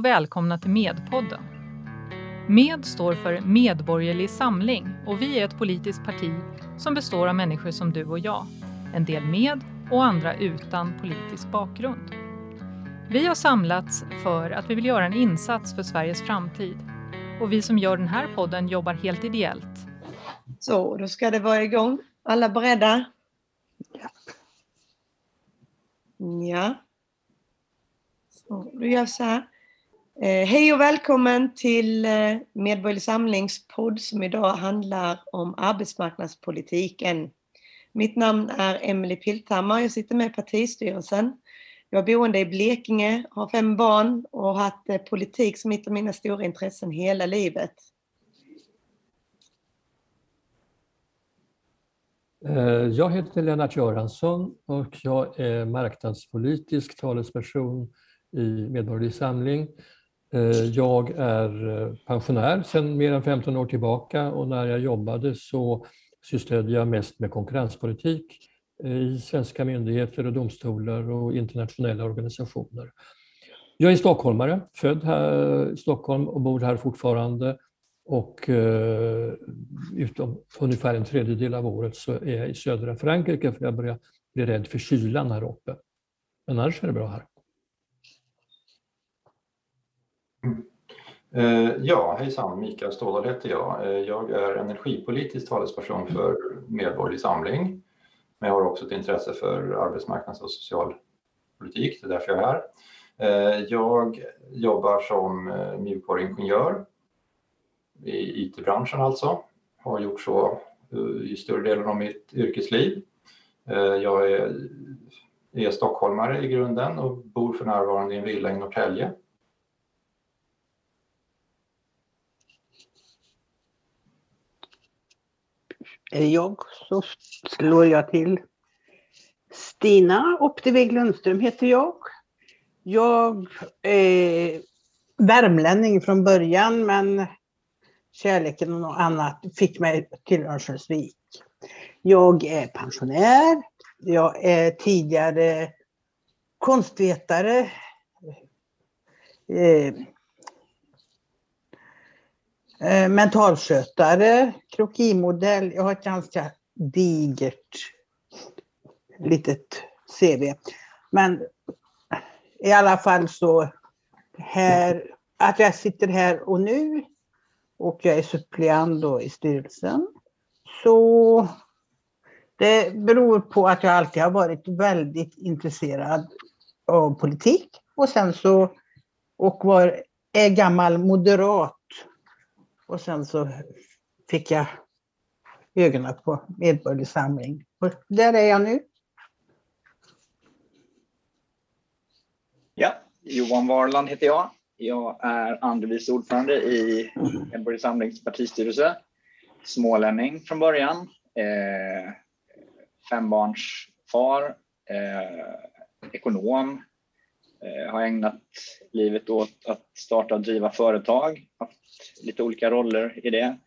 Och välkomna till Medpodden. Med står för Medborgerlig Samling och vi är ett politiskt parti som består av människor som du och jag. En del med och andra utan politisk bakgrund. Vi har samlats för att vi vill göra en insats för Sveriges framtid. Och vi som gör den här podden jobbar helt ideellt. Så, då ska det vara igång. Alla beredda? Ja. Ja. Så, då gör vi så här. Eh, hej och välkommen till eh, Medborgerlig Samlings podd som idag handlar om arbetsmarknadspolitiken. Mitt namn är Emelie Pilthammar, jag sitter med i partistyrelsen. Jag är boende i Blekinge, har fem barn och har haft eh, politik som ett av mina stora intressen hela livet. Eh, jag heter Lennart Göransson och jag är marknadspolitisk talesperson i Medborgerlig Samling. Eh, jag är eh, pensionär sedan mer än 15 år tillbaka och när jag jobbade så sysslade jag mest med konkurrenspolitik eh, i svenska myndigheter och domstolar och internationella organisationer. Jag är stockholmare, född här i Stockholm och bor här fortfarande och eh, utom ungefär en tredjedel av året så är jag i södra Frankrike för jag börjar bli rädd för kylan här uppe. Men annars är det bra här. Mm. Mm. Eh, ja, hejsan, Mikael Stådahl heter jag. Eh, jag är energipolitisk talesperson för Medborgerlig Samling. Men jag har också ett intresse för arbetsmarknads och socialpolitik, det är därför jag är här. Eh, jag jobbar som mjukvaruingenjör i IT-branschen alltså. Har gjort så i större delen av mitt yrkesliv. Jag är, är stockholmare i grunden och bor för närvarande i en villa i Norrtälje. Är det jag så slår jag till. Stina Optevig Lundström heter jag. Jag är värmlänning från början men kärleken och något annat fick mig till Örnsköldsvik. Jag är pensionär. Jag är tidigare konstvetare. Eh, Eh, mentalskötare, krokimodell. Jag har ett ganska digert litet CV. Men i alla fall så här, att jag sitter här och nu och jag är suppleant då i styrelsen. Så det beror på att jag alltid har varit väldigt intresserad av politik och sen så och var, är gammal moderat. Och sen så fick jag ögonen på Medborgerlig Samling. Och där är jag nu. Ja, Johan Warland heter jag. Jag är andre vice ordförande i Medborgerlig Samlings partistyrelse. Smålänning från början. Eh, fembarnsfar. Eh, ekonom. Eh, har ägnat livet åt att starta och driva företag. Haft lite olika roller i det.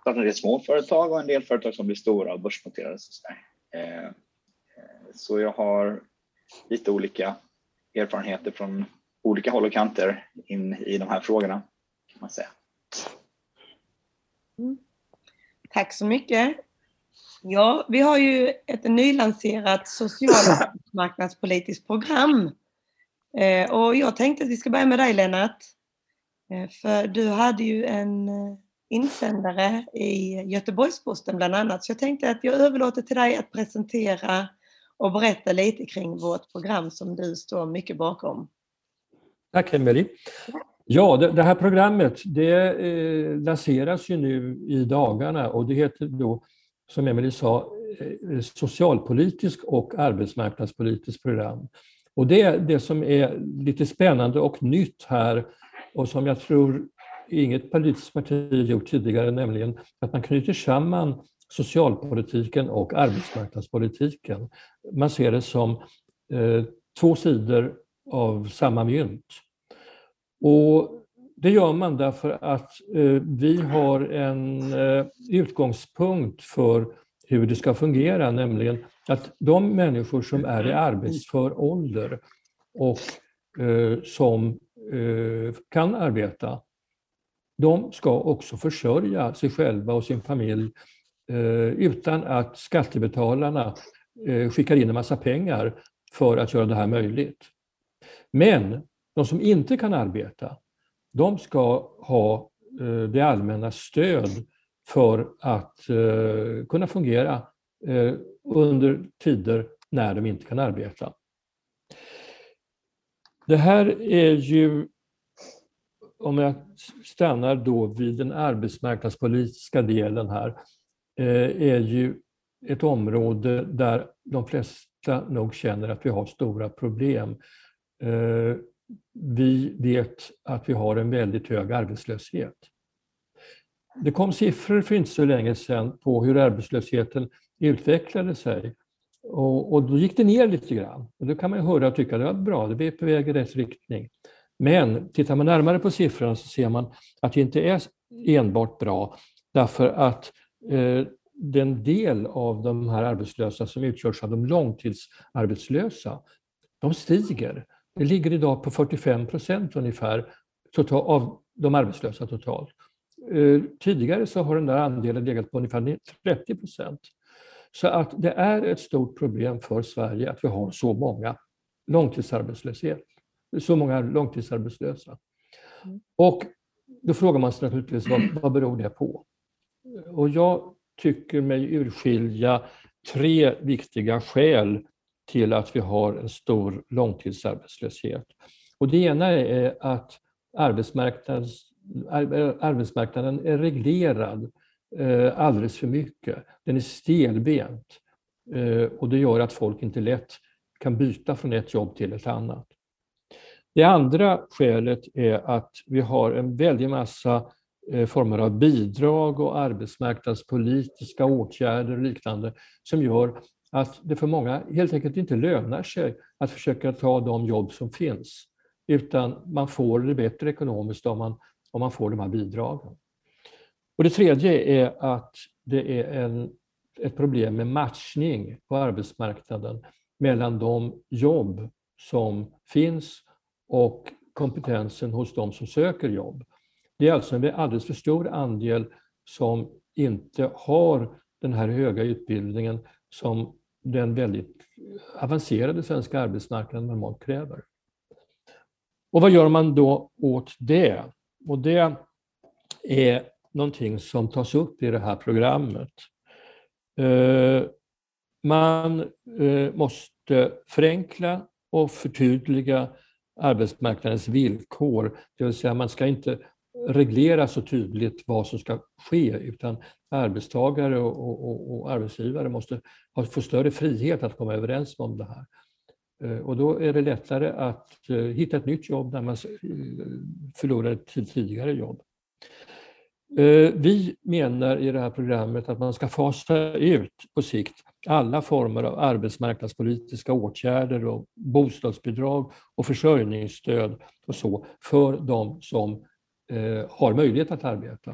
Startat en del små företag och en del företag som blir stora och börsnoterade. Så, eh, eh, så jag har lite olika erfarenheter från olika håll och kanter in i de här frågorna. kan man säga. Mm. Tack så mycket. Ja, vi har ju ett nylanserat socialmarknadspolitiskt program. Eh, och jag tänkte att vi ska börja med dig Lennart. Eh, för du hade ju en eh, insändare i Göteborgs-Posten bland annat. Så jag tänkte att jag överlåter till dig att presentera och berätta lite kring vårt program som du står mycket bakom. Tack Emelie. Ja, det, det här programmet det eh, lanseras ju nu i dagarna och det heter då, som Emelie sa, eh, socialpolitisk och arbetsmarknadspolitiskt program. Och det är det som är lite spännande och nytt här och som jag tror inget politiskt parti gjort tidigare, nämligen att man knyter samman socialpolitiken och arbetsmarknadspolitiken. Man ser det som eh, två sidor av samma mynt. Och det gör man därför att eh, vi har en eh, utgångspunkt för hur det ska fungera, nämligen att de människor som är i arbetsför ålder och eh, som eh, kan arbeta, de ska också försörja sig själva och sin familj eh, utan att skattebetalarna eh, skickar in en massa pengar för att göra det här möjligt. Men de som inte kan arbeta, de ska ha eh, det allmänna stöd för att eh, kunna fungera eh, under tider när de inte kan arbeta. Det här är ju, om jag stannar då vid den arbetsmarknadspolitiska delen här, eh, är ju ett område där de flesta nog känner att vi har stora problem. Eh, vi vet att vi har en väldigt hög arbetslöshet. Det kom siffror för inte så länge sedan på hur arbetslösheten utvecklade sig. Och, och då gick det ner lite grann. Och då kan man höra och tycka att det var bra, det är på väg i rätt riktning. Men tittar man närmare på siffrorna så ser man att det inte är enbart bra därför att eh, den del av de här arbetslösa som utgörs av de långtidsarbetslösa, de stiger. Det ligger idag på 45 procent ungefär av de arbetslösa totalt. Eh, tidigare så har den där andelen legat på ungefär 30 procent. Så att det är ett stort problem för Sverige att vi har så många långtidsarbetslöshet, så många långtidsarbetslösa. Mm. Och då frågar man sig naturligtvis vad, vad beror det på? Och jag tycker mig urskilja tre viktiga skäl till att vi har en stor långtidsarbetslöshet. Och det ena är att Eh, arbetsmarknaden är reglerad eh, alldeles för mycket. Den är stelbent eh, och det gör att folk inte lätt kan byta från ett jobb till ett annat. Det andra skälet är att vi har en väldig massa eh, former av bidrag och arbetsmarknadspolitiska åtgärder och liknande som gör att det för många helt enkelt inte lönar sig att försöka ta de jobb som finns, utan man får det bättre ekonomiskt om man, om man får de här bidragen. Och det tredje är att det är en, ett problem med matchning på arbetsmarknaden mellan de jobb som finns och kompetensen hos de som söker jobb. Det är alltså en alldeles för stor andel som inte har den här höga utbildningen som den väldigt avancerade svenska arbetsmarknaden normalt kräver. Och vad gör man då åt det? Och det är någonting som tas upp i det här programmet. Eh, man eh, måste förenkla och förtydliga arbetsmarknadens villkor, det vill säga man ska inte reglera så tydligt vad som ska ske utan arbetstagare och, och, och arbetsgivare måste få större frihet att komma överens om det här. Eh, och då är det lättare att eh, hitta ett nytt jobb när man eh, förlorar ett tidigare jobb. Vi menar i det här programmet att man ska fasa ut på sikt alla former av arbetsmarknadspolitiska åtgärder och bostadsbidrag och försörjningsstöd och så för de som har möjlighet att arbeta.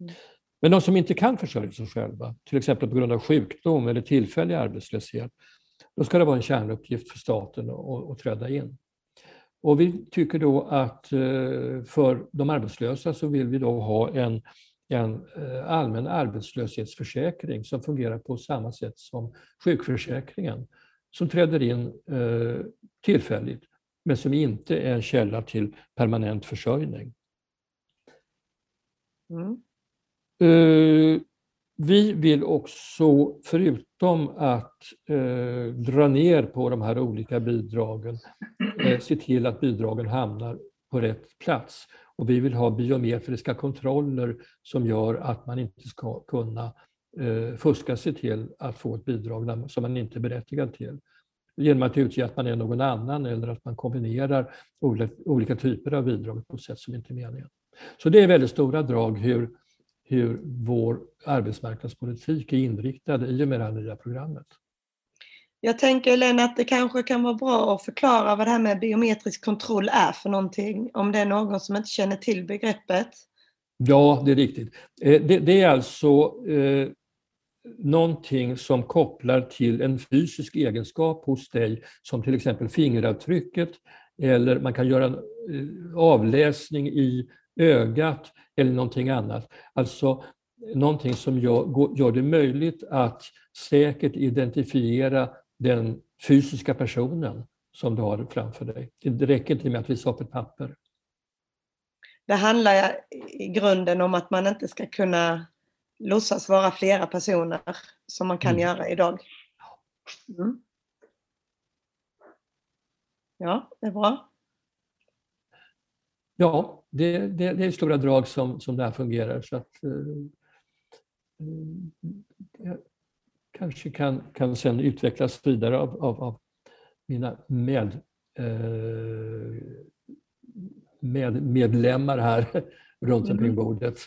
Mm. Men de som inte kan försörja sig själva, till exempel på grund av sjukdom eller tillfällig arbetslöshet, då ska det vara en kärnuppgift för staten att, träda in. Och vi tycker då att eh, för de arbetslösa så vill vi då ha en, en eh, allmän arbetslöshetsförsäkring som fungerar på samma sätt som sjukförsäkringen, som träder in eh, tillfälligt men som inte är en källa till permanent försörjning. Mm. Vi vill också, förutom att eh, dra ner på de här olika bidragen, eh, se till att bidragen hamnar på rätt plats. Och vi vill ha biometriska kontroller som gör att man inte ska kunna eh, fuska sig till att få ett bidrag som man inte är berättigad till. Genom att utge att man är någon annan eller att man kombinerar olika typer av bidrag på ett sätt som inte är meningen. Så det är väldigt stora drag hur hur vår arbetsmarknadspolitik är inriktad i och med det här nya programmet. Jag tänker Lena att det kanske kan vara bra att förklara vad det här med biometrisk kontroll är för någonting, om det är någon som inte känner till begreppet. Ja, det är riktigt. Eh, det, det är alltså eh, någonting som kopplar till en fysisk egenskap hos dig, som till exempel fingeravtrycket eller man kan göra en eh, avläsning i ögat eller någonting annat. Alltså någonting som gör, gör det möjligt att säkert identifiera den fysiska personen som du har framför dig. Det räcker inte med att visa upp ett papper. Det handlar i grunden om att man inte ska kunna låtsas vara flera personer som man kan mm. göra idag. Mm. Ja, det är bra. Ja, det, det, det är stora drag som, som det här fungerar. Så att, eh, eh, kanske kan, kan sen utvecklas vidare av, av, av mina med, eh, med, medlemmar här runt omkring mm. bordet.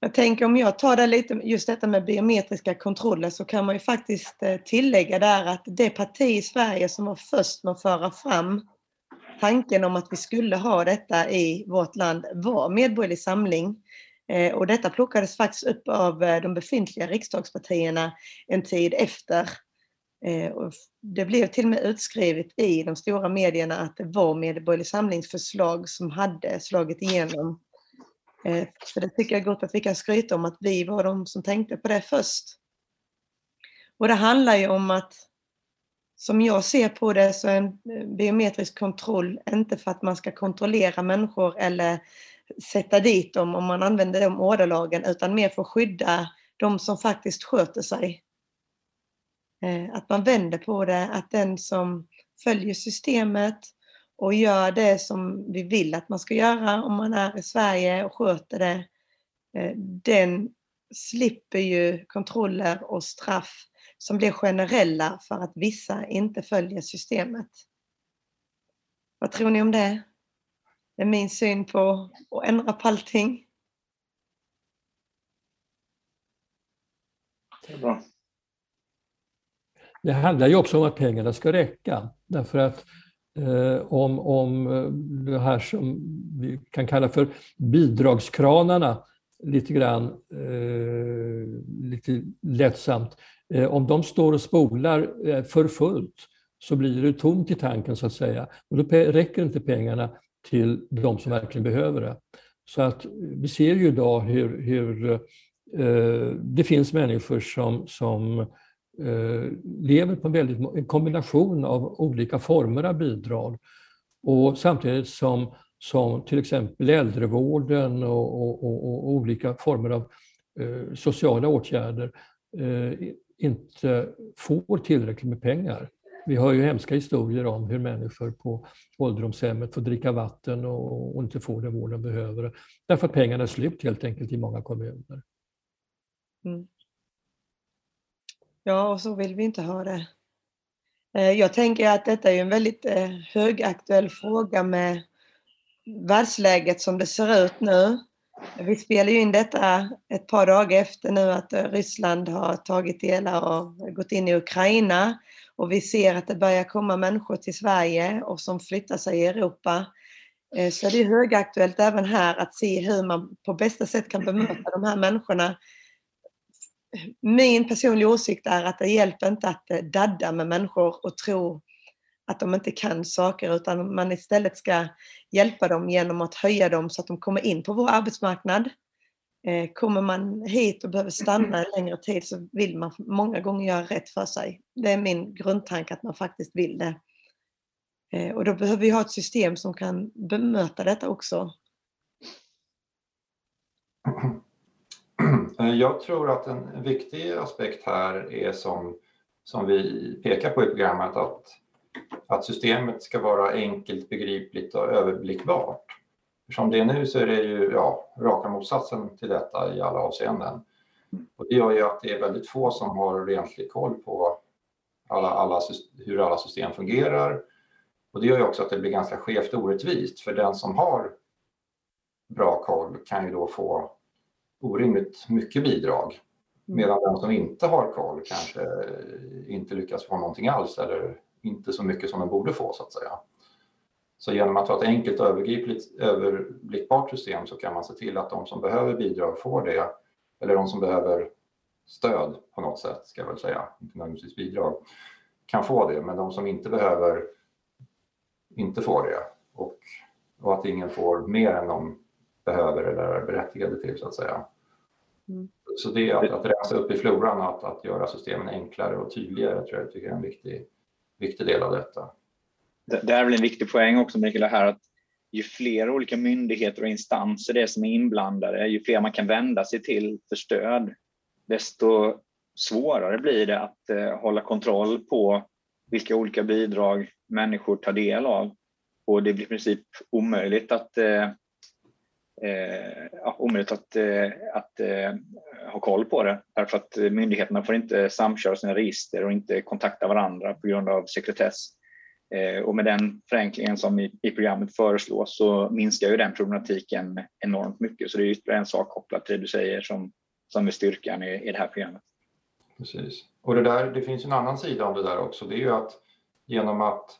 Jag tänker om jag tar det lite, just detta med biometriska kontroller så kan man ju faktiskt tillägga där att det parti i Sverige som var först med att föra fram tanken om att vi skulle ha detta i vårt land var Medborgerlig Samling. Eh, och detta plockades faktiskt upp av eh, de befintliga riksdagspartierna en tid efter. Eh, det blev till och med utskrivet i de stora medierna att det var Medborgerlig Samlings förslag som hade slagit igenom för det tycker jag gott att vi kan skryta om att vi var de som tänkte på det först. Och det handlar ju om att som jag ser på det så är en eh, biometrisk kontroll inte för att man ska kontrollera människor eller sätta dit dem om man använder de ordalagen utan mer för att skydda de som faktiskt sköter sig. Eh, att man vänder på det, att den som följer systemet, och gör det som vi vill att man ska göra om man är i Sverige och sköter det, eh, den slipper ju kontroller och straff som blir generella för att vissa inte följer systemet. Vad tror ni om det? Det är min syn på att ändra på allting. Det är bra. Det handlar ju också om att pengarna ska räcka. Därför att eh, om, om eh, det här som vi kan kalla för bidragskranarna lite grann, eh, lite lättsamt. Eh, om de står och spolar eh, för fullt så blir det tomt i tanken så att säga. Och då räcker inte pengarna till de som verkligen behöver det. Så att eh, vi ser ju idag hur, hur eh, det finns människor som, som Eh, lever på en, väldigt, en kombination av olika former av bidrag. Och samtidigt som, som till exempel äldrevården och, och, och, och olika former av eh, sociala åtgärder eh, inte får tillräckligt med pengar. Vi hör ju hemska historier om hur människor på ålderdomshemmet får dricka vatten och, och inte får den vård de behöver. Därför att pengarna är slut helt enkelt i många kommuner. Mm. Ja, och så vill vi inte ha det. Eh, jag tänker att detta är en väldigt eh, högaktuell fråga med världsläget som det ser ut nu. Vi spelar ju in detta ett par dagar efter nu att eh, Ryssland har tagit delar och gått in i Ukraina och vi ser att det börjar komma människor till Sverige och som flyttar sig i Europa. Eh, så det är högaktuellt även här att se hur man på bästa sätt kan bemöta de här människorna min personliga åsikt är att det hjälper inte att eh, dadda med människor och tro att de inte kan saker utan man istället ska hjälpa dem genom att höja dem så att de kommer in på vår arbetsmarknad. Eh, kommer man hit och behöver stanna en längre tid så vill man många gånger göra rätt för sig. Det är min grundtanke att man faktiskt vill det. Eh, och då behöver vi ha ett system som kan bemöta detta också. Eh, jag tror att en viktig aspekt här är som, som vi pekar på i programmet att, att systemet ska vara enkelt, begripligt och överblickbart. Som det är nu så är det ju ja, raka motsatsen till detta i alla avseenden. Och det gör ju att det är väldigt få som har rentlig koll på alla, alla, hur alla system fungerar. Och det gör ju också att det blir ganska skevt och orättvist för den som har bra koll kan ju då få orimligt mycket bidrag. Medan den som inte har koll kanske inte lyckas få någonting alls eller inte så mycket som den borde få så att säga. Så genom att ha ett enkelt övergripligt, överblickbart system så kan man se till att de som behöver bidrag får det. Eller de som behöver stöd på något sätt, ska jag väl säga, inte nödvändigtvis bidrag, kan få det. Men de som inte behöver inte får det och, och att ingen får mer än de behöver eller är berättigade till så att säga. Mm. Så det är att, att rensa upp i floran och att, att göra systemen enklare och tydligare tror jag, tycker är en viktig, viktig del av detta. Det, det är väl en viktig poäng också Mikael, här att ju fler olika myndigheter och instanser det är som är inblandade, ju fler man kan vända sig till för stöd, desto svårare blir det att eh, hålla kontroll på vilka olika bidrag människor tar del av. Och det blir i princip omöjligt att, eh, eh, ja, omöjligt att, eh, att eh, ha koll på det därför att myndigheterna får inte samköra sina register och inte kontakta varandra på grund av sekretess. Eh, och med den förenklingen som i, i programmet föreslås så minskar ju den problematiken enormt mycket. Så det är ytterligare en sak kopplat till det du säger som, som är styrkan i, i det här programmet. Precis. Och det, där, det finns en annan sida av det där också. Det är ju att genom att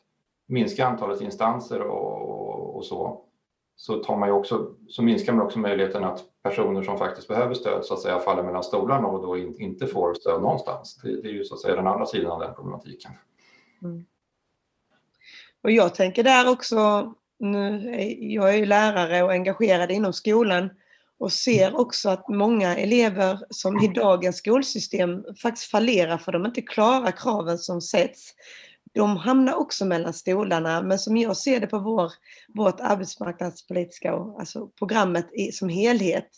minska antalet instanser och, och så, så, tar man också, så minskar man också möjligheten att personer som faktiskt behöver stöd så att säga faller mellan stolarna och då in, inte får stöd någonstans. Det, det, är ju så att säga den andra sidan av den problematiken. Mm. Och jag tänker där också, nu, jag är ju lärare och engagerad inom skolan och ser också att många elever som i dagens skolsystem faktiskt fallerar för de inte klarar kraven som sätts. De hamnar också mellan stolarna, men som jag ser det på vår, vårt arbetsmarknadspolitiska alltså programmet i, som helhet,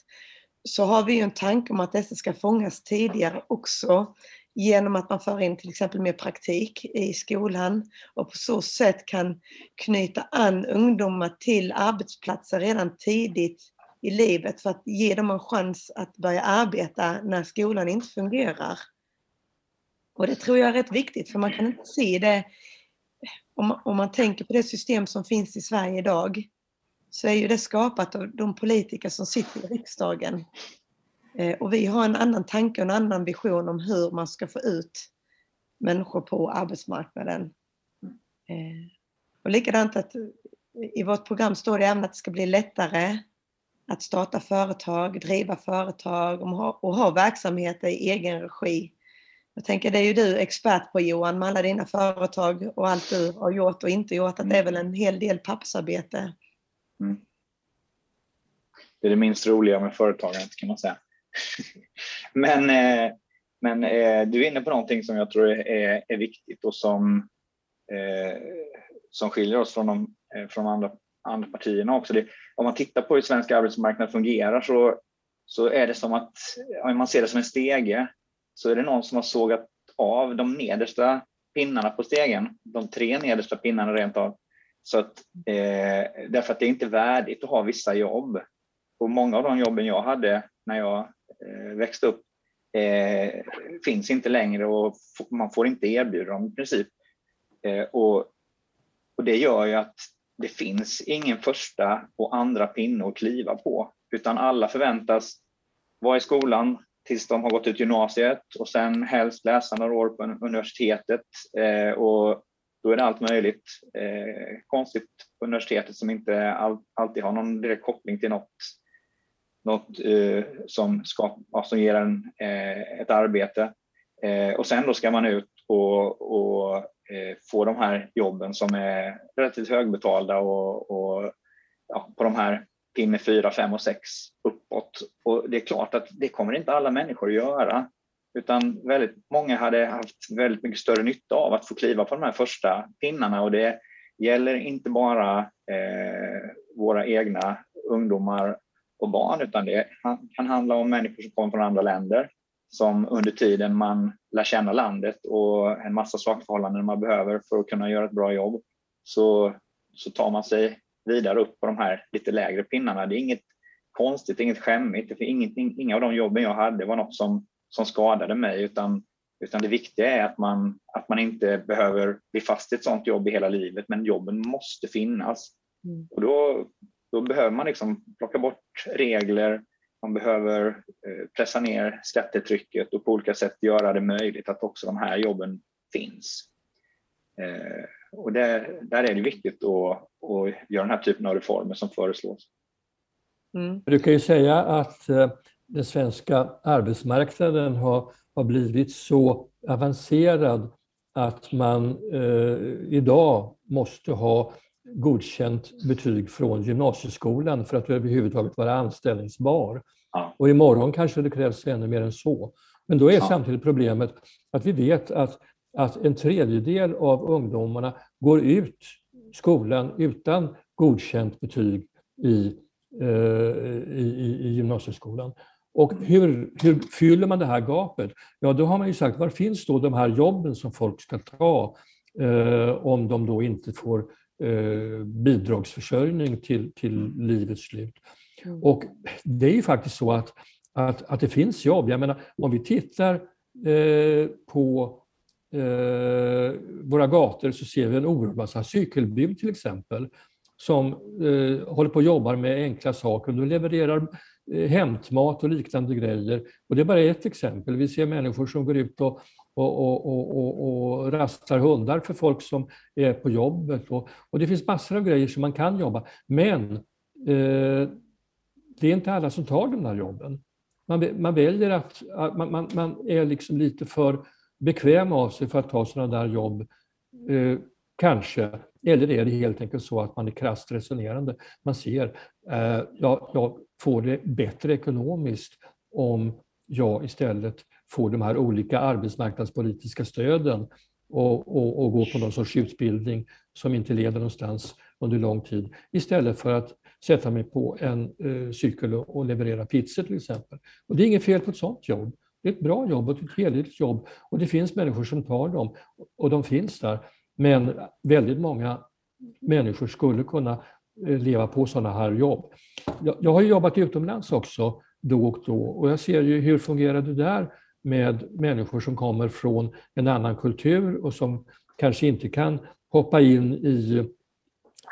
så har vi ju en tanke om att dessa ska fångas tidigare också genom att man för in till exempel mer praktik i skolan och på så sätt kan knyta an ungdomar till arbetsplatser redan tidigt i livet för att ge dem en chans att börja arbeta när skolan inte fungerar. Och det tror jag är rätt viktigt för man kan inte se det om man, om man tänker på det system som finns i Sverige idag så är ju det skapat av de politiker som sitter i riksdagen. Eh, och vi har en annan tanke och en annan vision om hur man ska få ut människor på arbetsmarknaden. Eh, och likadant att eh, i vårt program står det även att det ska bli lättare att starta företag, driva företag och ha, och ha verksamheter i egen regi. Jag tänker det är ju du expert på Johan med alla dina företag och allt du har gjort och inte gjort. Att det är väl en hel del pappersarbete. Mm. Det är det minst roliga med företagandet kan man säga. men eh, men eh, du är inne på någonting som jag tror är, är viktigt och som, eh, som skiljer oss från de eh, från andra andra partierna också. Det, om man tittar på hur svensk arbetsmarknad fungerar så, så är det som att, om man ser det som en stege, så är det någon som har sågat av de nedersta pinnarna på stegen, de tre nedersta pinnarna rent av. Så att, eh, därför att det är inte värdigt att ha vissa jobb. Och många av de jobben jag hade när jag eh, växte upp eh, finns inte längre och man får inte erbjuda dem i princip. Eh, och, och det gör ju att det finns ingen första och andra pinne att kliva på, utan alla förväntas vara i skolan tills de har gått ut gymnasiet och sen helst läsa några år på universitetet. Eh, och då är det allt möjligt eh, konstigt på universitetet som inte all, alltid har någon direkt koppling till något, något eh, som, ska, som ger en eh, ett arbete. Eh, och sen då ska man ut och, och Eh, få de här jobben som är relativt högbetalda och, och ja, på de här pinne 4, 5 och 6 uppåt. Och det är klart att det kommer inte alla människor att göra utan väldigt många hade haft väldigt mycket större nytta av att få kliva på de här första pinnarna och det gäller inte bara eh, våra egna ungdomar och barn utan det kan handla om människor som kommer från andra länder som under tiden man lär känna landet och en massa sakförhållanden man behöver för att kunna göra ett bra jobb så, så tar man sig vidare upp på de här lite lägre pinnarna. Det är inget konstigt, inget skämmigt. För ingenting, inga av de jobben jag hade var något som, som skadade mig utan, utan det viktiga är att man, att man inte behöver bli fast i ett sådant jobb i hela livet men jobben måste finnas. Mm. Och då, då behöver man liksom plocka bort regler, man behöver eh, pressa ner skattetrycket och på olika sätt göra det möjligt att också de här jobben finns. Och där, där är det viktigt att, att göra den här typen av reformer som föreslås. Mm. Du kan ju säga att eh, den svenska arbetsmarknaden har, har blivit så avancerad att man eh, idag måste ha godkänt betyg från gymnasieskolan för att överhuvudtaget vara anställningsbar. Ja. Och imorgon kanske det krävs ännu mer än så. Men då är Ja. samtidigt problemet att vi vet att, att en tredjedel av ungdomarna går ut skolan utan godkänt betyg i, eh, i, i, gymnasieskolan. Och hur, hur fyller man det här gapet? Ja, då har man ju sagt, var finns då de här jobben som folk ska ta eh, om de då inte får eh, bidragsförsörjning till, till livets slut? Mm. Och det är ju faktiskt så att, att, att det finns jobb. Jag menar, om vi tittar eh, på Eh, våra gator så ser vi en oerhörd massa cykelbud till exempel som eh, håller på och jobbar med enkla saker. De levererar eh, hämtmat och liknande grejer. Och det är bara ett exempel. Vi ser människor som går ut och, och, och, och, och, rastar hundar för folk som är på jobbet. Och, och det finns massor av grejer som man kan jobba. Men eh, det är inte alla som tar de där jobben. Man, man väljer att, att man, man, man är liksom lite för bekväm av sig för att ta sådana där jobb, eh, kanske. Eller är det helt enkelt så att man är krasst resonerande. Man ser, eh, jag, jag får det bättre ekonomiskt om jag istället får de här olika arbetsmarknadspolitiska stöden och, och, och går på någon sorts utbildning som inte leder någonstans under lång tid istället för att sätta mig på en eh, cykel och, och leverera pizzor till exempel. Och det är inget fel på ett sådant jobb. Det är ett bra jobb och ett hederligt jobb och det finns människor som tar dem och de finns där. Men väldigt många människor skulle kunna eh, leva på sådana här jobb. Jag, har jobbat utomlands också då och då och jag ser ju hur fungerar det där med människor som kommer från en annan kultur och som kanske inte kan hoppa in i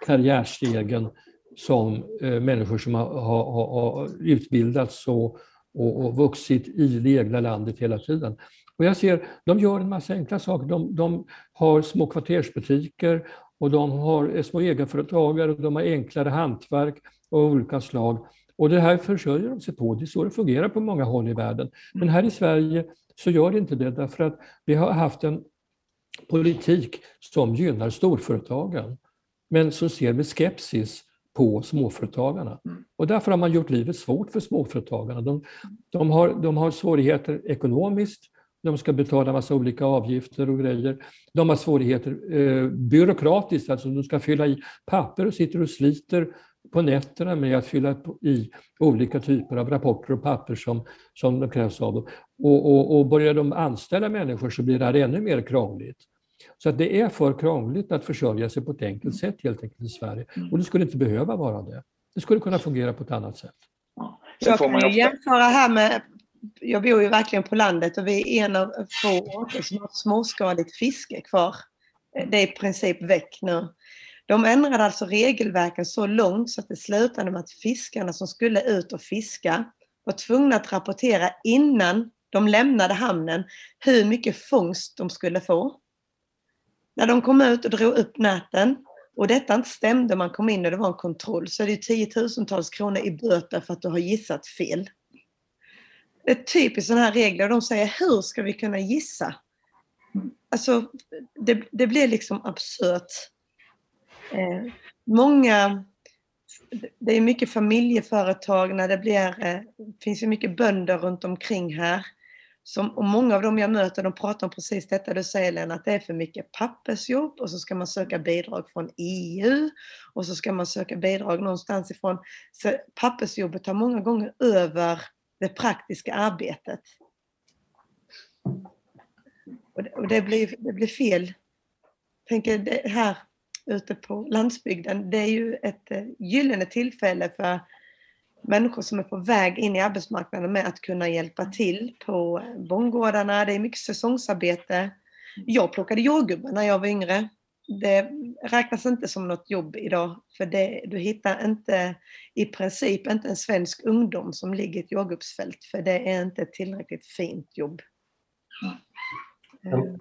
karriärstegen som eh, människor som har, har, har, har utbildats och, och, och vuxit i det egna landet hela tiden. Och jag ser, de gör en massa enkla saker. De, de har små kvartersbutiker och de har är små egenföretagare och de har enklare hantverk av olika slag. Och det här försörjer de sig på. Det är så det fungerar på många håll i världen. Men här i Sverige så gör det inte det därför att vi har haft en politik som gynnar storföretagen men som ser med skepsis på småföretagarna. Och därför har man gjort livet svårt för småföretagarna. De, de, har, de har svårigheter ekonomiskt, de ska betala massa olika avgifter och grejer. De har svårigheter eh, byråkratiskt, alltså de ska fylla i papper och sitter och sliter på nätterna med att fylla i olika typer av rapporter och papper som, som de krävs av dem. Och, och, och börjar de anställa människor så blir det här ännu mer krångligt. Så att det är för krångligt att försörja sig på ett enkelt sätt helt enkelt i Sverige. Och det skulle inte behöva vara det. Det skulle kunna fungera på ett annat sätt. Jag kan ju jämföra här med, jag bor ju verkligen på landet och vi är en av få orter som har småskaligt fiske kvar. Det är i princip väck nu. De ändrade alltså regelverken så långt så att det slutade med att fiskarna som skulle ut och fiska var tvungna att rapportera innan de lämnade hamnen hur mycket fångst de skulle få. När de kom ut och drog upp näten och detta inte stämde, man kom in och det var en kontroll, så är det ju tiotusentals kronor i böter för att du har gissat fel. Det är typiskt sådana här regler. De säger, hur ska vi kunna gissa? Alltså, det, det blir liksom absurt. Eh, många, det är mycket familjeföretag när det blir, eh, finns ju mycket bönder runt omkring här. Som, och många av dem jag möter de pratar om precis detta du säger Lena, att det är för mycket pappersjobb och så ska man söka bidrag från EU och så ska man söka bidrag någonstans ifrån. Så pappersjobbet tar många gånger över det praktiska arbetet. Och det, och det, blir, det blir fel. Jag tänker det här ute på landsbygden, det är ju ett eh, gyllene tillfälle för människor som är på väg in i arbetsmarknaden med att kunna hjälpa till på bondgårdarna. Det är mycket säsongsarbete. Jag plockade jordgubbar när jag var yngre. Det räknas inte som något jobb idag för det, du hittar inte i princip inte en svensk ungdom som ligger i ett jordgubbsfält för det är inte ett tillräckligt fint jobb. En,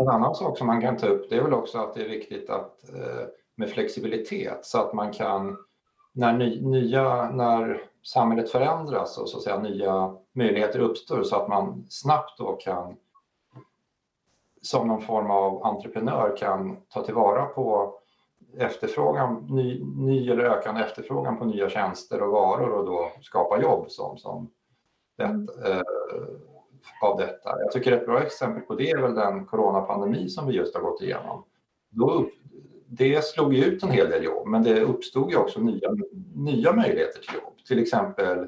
En annan sak som man kan ta upp det är väl också att det är viktigt att, eh, med flexibilitet så att man kan, när, ny, nya, när samhället förändras och så att säga nya möjligheter uppstår så att man snabbt då kan som någon form av entreprenör kan ta tillvara på efterfrågan, ny, ny eller ökande efterfrågan på nya tjänster och varor och då skapa jobb som, som det, mm. eh, av detta. Jag tycker ett bra exempel på det är väl den coronapandemi som vi just har gått igenom. Då, det slog ju ut en hel del jobb, men det uppstod ju också nya, nya möjligheter till jobb. Till exempel,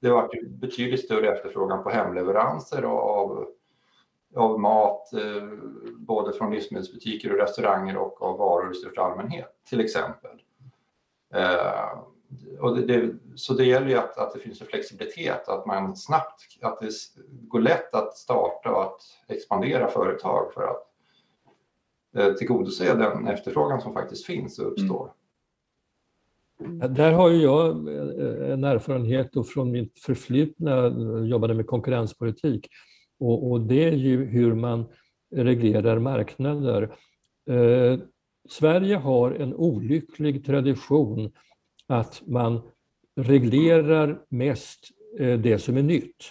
det var betydligt större efterfrågan på hemleveranser av, av mat, eh, både från livsmedelsbutiker och restauranger och av varor i största allmänhet, till exempel. Eh, och det, det, så det gäller ju att, att det finns en flexibilitet, att man snabbt, att det går lätt att starta och att expandera företag för att tillgodose den efterfrågan som faktiskt finns och uppstår. Mm. Där har ju jag eh, en erfarenhet då från mitt förflutna, jag jobbade med konkurrenspolitik. Och, och, det är ju hur man reglerar marknader. Eh, Sverige har en olycklig tradition att man reglerar mest eh, det som är nytt.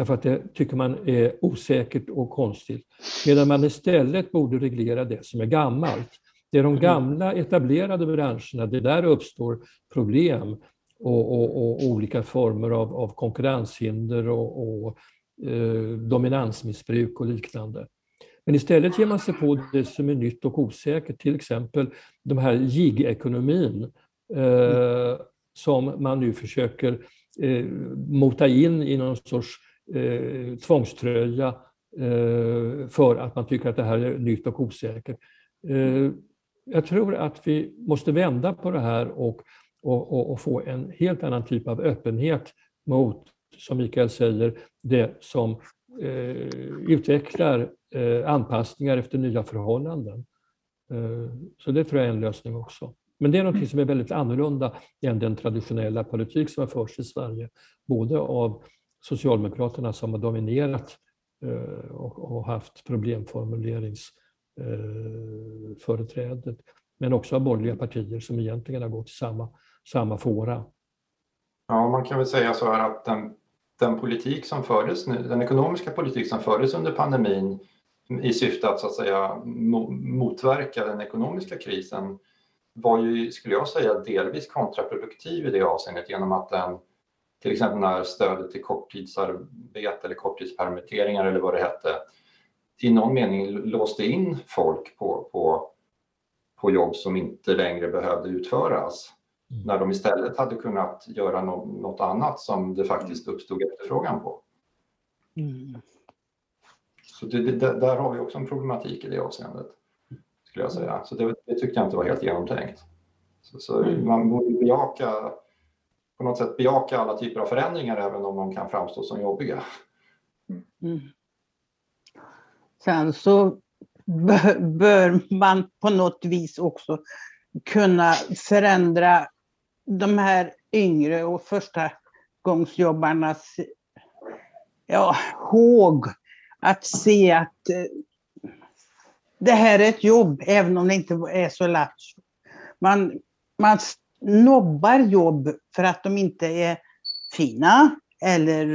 Därför att det tycker man är osäkert och konstigt. Medan man istället borde reglera det som är gammalt. Det är de mm. gamla etablerade branscherna, det där uppstår problem och, och, och olika former av, av konkurrenshinder och, och eh, dominansmissbruk och liknande. Men istället ger man sig på det som är nytt och osäkert, till exempel de här gig-ekonomin eh, som man nu försöker eh, mota in i någon sorts eh, tvångströja eh, för att man tycker att det här är nytt och osäkert. Eh, jag tror att vi måste vända på det här och, och, och, och, få en helt annan typ av öppenhet mot, som Mikael säger, det som eh, utvecklar eh, anpassningar efter nya förhållanden. Eh, så det tror jag är en lösning också. Men det är något som är väldigt annorlunda än den traditionella politik som har förts i Sverige, både av Socialdemokraterna som har dominerat eh, och haft problemformuleringsföreträdet, men också av borgerliga partier som egentligen har gått i samma, samma fåra. Ja, man kan väl säga så här att den, den politik som fördes nu, den ekonomiska politik som fördes under pandemin i syfte att så att säga motverka den ekonomiska krisen var ju, skulle jag säga, delvis kontraproduktiv i det avseendet genom att den, till exempel när stödet till korttidsarbete eller korttidspermitteringar eller vad det hette, i någon mening låste in folk på, på, på jobb som inte längre behövde utföras. Mm. När de istället hade kunnat göra no, något annat som det faktiskt uppstod efterfrågan på. Mm. Så det, det, där har vi också en problematik i det avseendet skulle jag säga. Så det, det tyckte jag inte var helt genomtänkt. Så, så mm. man borde bejaka, på något sätt bejaka alla typer av förändringar även om de kan framstå som jobbiga. Mm. Sen så bör man på något vis också kunna förändra de här yngre och första gångsjobbarnas ja, håg att se att eh, det här är ett jobb, även om det inte är så lätt. Man, man nobbar jobb för att de inte är fina eller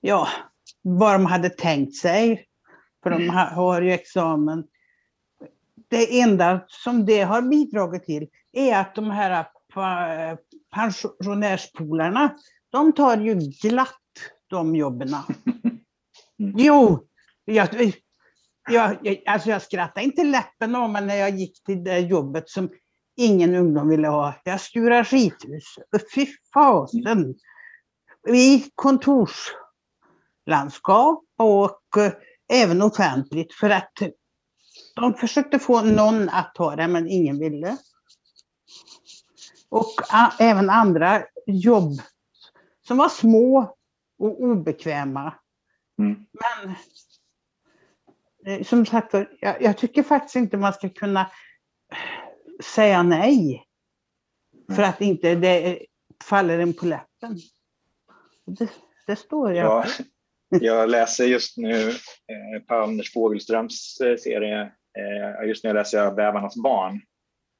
ja, vad de hade tänkt sig. För de har ju examen. Det enda som det har bidragit till är att de här pensionärspolarna, de tar ju glatt de jobben. Jo, jag, jag, jag, alltså jag skrattade inte läppen av mig när jag gick till det jobbet som ingen ungdom ville ha. Jag skurar skithus. Fy fasen! I kontorslandskap och uh, även offentligt för att de försökte få någon att ta det men ingen ville. Och även andra jobb som var små och obekväma. Mm. Men Eh, som sagt jag, jag tycker faktiskt inte man ska kunna säga nej. För att inte det faller en på läppen. Det, det står jag ja, Jag läser just nu eh, Per-Anders Fogelströms eh, serie. Eh, just nu läser jag Bävarnas barn.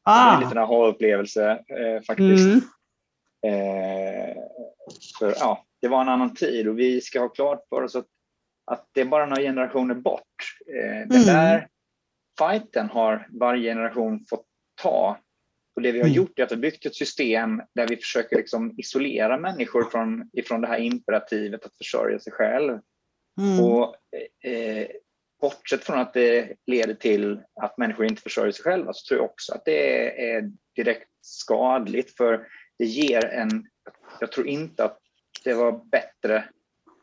Ah. Det är en liten aha-upplevelse eh, faktiskt. Mm. Eh, för, ja, det var en annan tid och vi ska ha klart för oss att att det är bara några generationer bort. Eh, det mm. där fighten har varje generation fått ta. Och det vi har Mm. gjort är att vi har byggt ett system där vi försöker liksom isolera människor från, ifrån det här imperativet att försörja sig själv. Mm. Och eh, bortsett från att det leder till att människor inte försörjer sig själva så tror jag också att det är direkt skadligt för det ger en, jag tror inte att det var bättre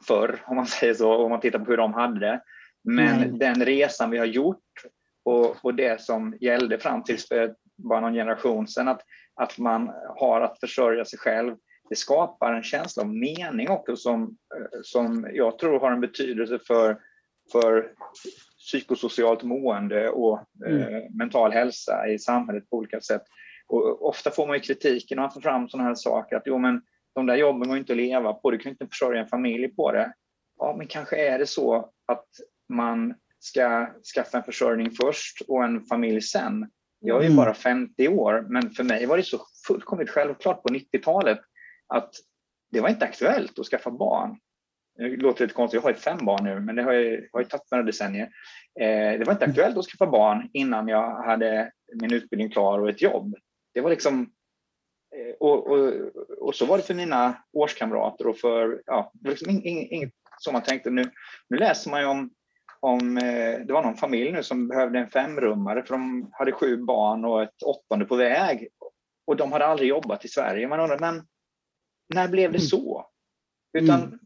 förr om man säger så, om man tittar på hur de hade det. Men Nej. den resan vi har gjort och, och det som gällde fram till för bara någon generation sedan, att, att man har att försörja sig själv, det skapar en känsla av mening också som, eh, som jag tror har en betydelse för, för psykosocialt mående och eh, mental hälsa i samhället på olika sätt. Och ofta får man ju kritiken när man får fram sådana här saker att jo men de där jobben går inte att leva på, du kan inte försörja en familj på det. Ja men kanske är det så att man ska skaffa en försörjning först och en familj sen. Jag är ju Mm. bara 50 år men för mig var det så fullkomligt självklart på 90-talet att det var inte aktuellt att skaffa barn. Det låter lite konstigt, jag har ju fem barn nu, men det har ju, har ju tagit några decennier. Eh, det var inte aktuellt att skaffa barn innan jag hade min utbildning klar och ett jobb. Det var liksom, eh, och, och, och så var det för mina årskamrater och för, ja, det var liksom ing- ing- inget som man tänkte. Nu, nu läser man ju om, om eh, det var någon familj nu som behövde en femrummare för de hade sju barn och ett åttonde på väg. Och de hade aldrig jobbat i Sverige. Man undrar, men när blev det så? Utan Mm.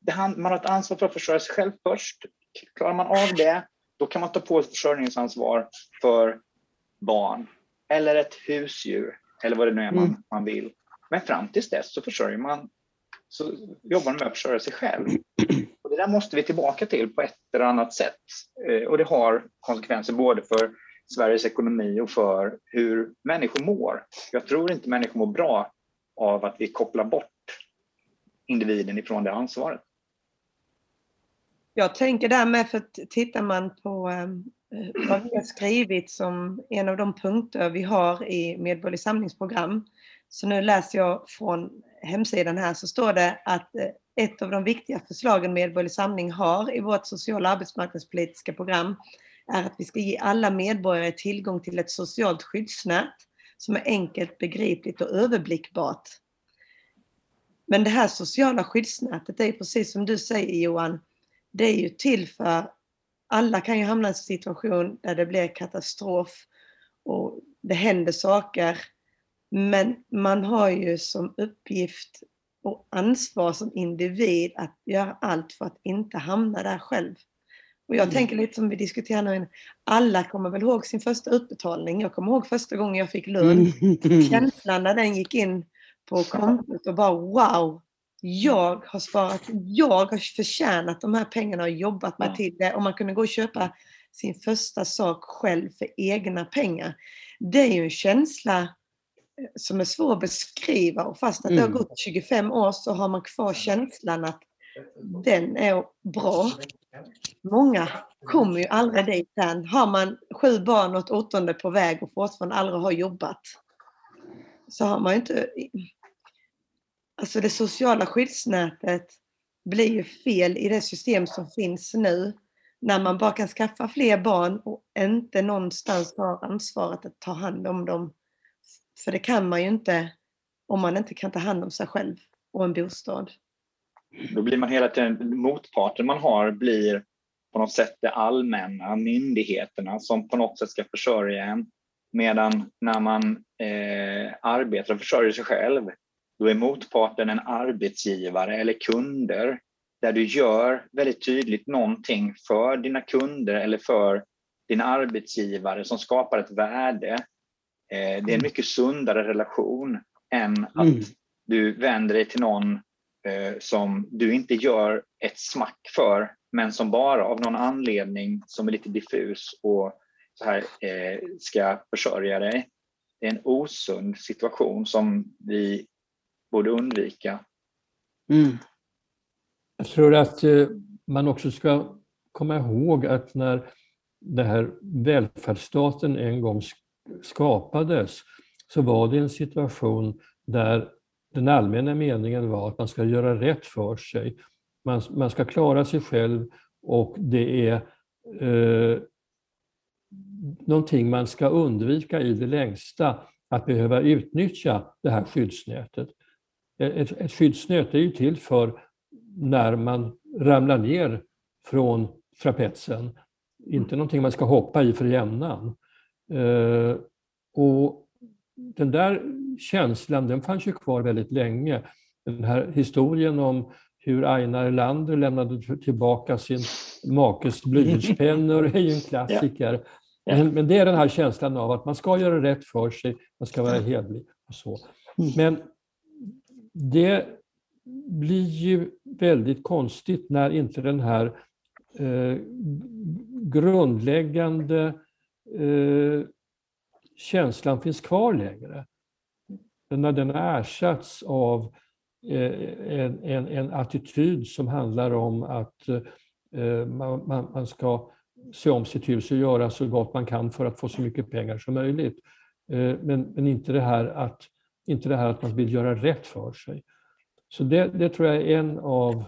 det, man har ett ansvar för att försörja sig själv först. Klarar man av det, då kan man ta på sig försörjningsansvar för barn eller ett husdjur eller vad det nu är man, Mm. man vill. Men fram tills dess så försörjer man, så jobbar man med att försörja sig själv. Det där måste vi tillbaka till på ett eller annat sätt. Eh, och det har konsekvenser både för Sveriges ekonomi och för hur människor mår. Jag tror inte människor mår bra av att vi kopplar bort individen ifrån det ansvaret. Jag tänker därmed, för att tittar man på eh, vad vi har skrivit som en av de punkter vi har i Medborgerlig samlingsprogram. Så nu läser jag från hemsidan här så står det att eh, ett av de viktiga förslagen Medborgerlig samling har i vårt sociala arbetsmarknadspolitiska program är att vi ska ge alla medborgare tillgång till ett socialt skyddsnät som är enkelt, begripligt och överblickbart. Men det här sociala skyddsnätet är precis som du säger Johan, det är ju till för alla kan ju hamna i en situation där det blir katastrof och det händer saker. Men man har ju som uppgift och ansvar som individ att göra allt för att inte hamna där själv. Och jag Mm. tänker lite som vi diskuterar nu, alla kommer väl ihåg sin första utbetalning. Jag kommer ihåg första gången jag fick lön. Mm. Känslan när den gick in på kontot och bara wow, jag har sparat, jag har förtjänat de här pengarna och jobbat mig Ja. till det. Och man kunde gå och köpa sin första sak själv för egna pengar. Det är ju en känsla som är svår att beskriva och fast att det har Mm. gått 25 år så har man kvar känslan att den är bra. Många kommer ju aldrig dit sen. Har man sju barn och ett åttonde på väg och fortfarande aldrig har jobbat så har man ju inte... Alltså det sociala skyddsnätet blir ju fel i det system som finns nu när man bara kan skaffa fler barn och inte någonstans har ansvaret att ta hand om dem. För det kan man ju inte om man inte kan ta hand om sig själv och en bostad. Då blir man hela tiden, motparten man har blir på något sätt det allmänna, myndigheterna som på något sätt ska försörja en. Medan när man eh, arbetar och försörjer sig själv, då är motparten en arbetsgivare eller kunder där du gör väldigt tydligt någonting för dina kunder eller för din arbetsgivare som skapar ett värde. Eh, det är en mycket sundare relation än att Mm. du vänder dig till någon eh, som du inte gör ett smack för, men som bara av någon anledning som är lite diffus och så här eh, ska försörja dig. Det är en osund situation som vi borde undvika. Mm. Jag tror att man också ska komma ihåg att när den här välfärdsstaten en gång skapades så var det en situation där den allmänna meningen var att man ska göra rätt för sig. Man, man ska klara sig själv och det är eh, någonting man ska undvika i det längsta, att behöva utnyttja det här skyddsnätet. Ett, ett skyddsnät är ju till för när man ramlar ner från trapetsen, inte någonting man ska hoppa i för jämnan. Eh, och den där känslan, den fanns ju kvar väldigt länge. Den här historien om hur Einar Erlander lämnade tillbaka sin makes blyertspennor är ju en klassiker. Men, men, det är den här känslan av att man ska göra rätt för sig, man ska vara hederlig och så. Mm. Men det blir ju väldigt konstigt när inte den här eh, grundläggande eh, känslan finns kvar längre. När den har ersatts av eh, en, en, en, attityd som handlar om att eh, man, man, ska se om sitt hus och göra så gott man kan för att få så mycket pengar som möjligt. Eh, men, men inte, det här att, inte det här att man vill göra rätt för sig. Så det, det tror jag är en av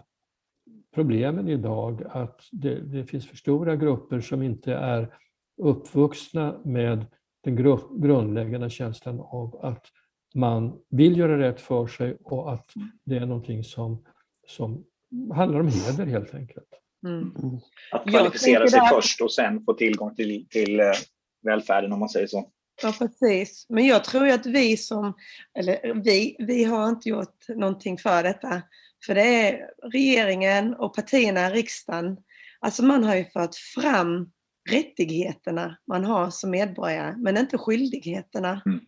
problemen idag, att det, det, finns för stora grupper som inte är uppvuxna med den grundläggande känslan av att man vill göra rätt för sig och att det är någonting som, som handlar om heder helt enkelt. Mm. mm. Att kvalificera sig där... först och sen få tillgång till, till eh, välfärden om man säger så. Ja, precis. Men jag tror att vi som, eller vi, vi har inte gjort någonting för detta. För det är regeringen och partierna i riksdagen. Alltså man har ju fört fram rättigheterna man har som medborgare, men inte skyldigheterna. Mm.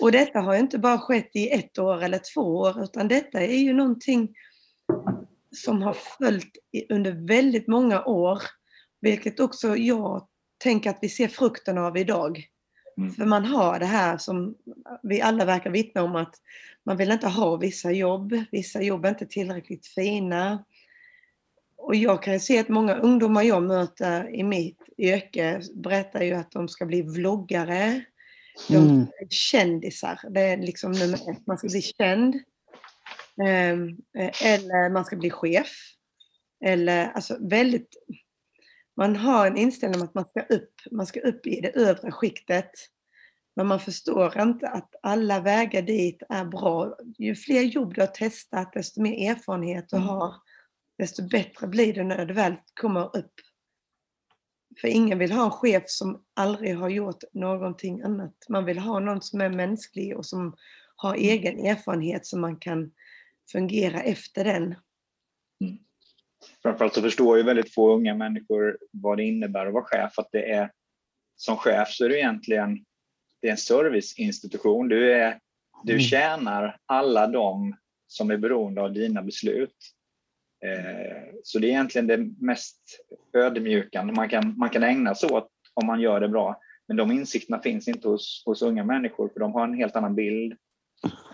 Och detta har ju inte bara skett i ett år eller två år, utan detta är ju någonting som har följt under väldigt många år, vilket också jag tänker att vi ser frukten av idag. Mm. För man har det här som vi alla verkar vittna om att man vill inte ha vissa jobb, vissa jobb är inte tillräckligt fina. Och jag kan se att många ungdomar jag möter i mitt yrke berättar ju att de ska bli vloggare, mm. kändisar. Det är liksom nummer ett, man ska bli känd. Ehm, eller man ska bli chef. Eller alltså väldigt man har en inställning om att man ska upp, man ska upp i det övre skiktet. Men man förstår inte att alla vägar dit är bra. Ju fler jobb du har testat, desto mer erfarenhet du mm. har, desto bättre blir det när du väl kommer upp. För ingen vill ha en chef som aldrig har gjort någonting annat. Man vill ha någon som är mänsklig och som har mm. egen erfarenhet som man kan fungera efter den. Mm. Framförallt så förstår ju väldigt få unga människor vad det innebär att vara chef. Att det är, som chef så är du egentligen det är en serviceinstitution. Du, är, du mm. tjänar alla de som är beroende av dina beslut. Eh, så det är egentligen det mest ödmjukande man kan, man kan ägna sig åt om man gör det bra. Men de insikterna finns inte hos, hos unga människor för de har en helt annan bild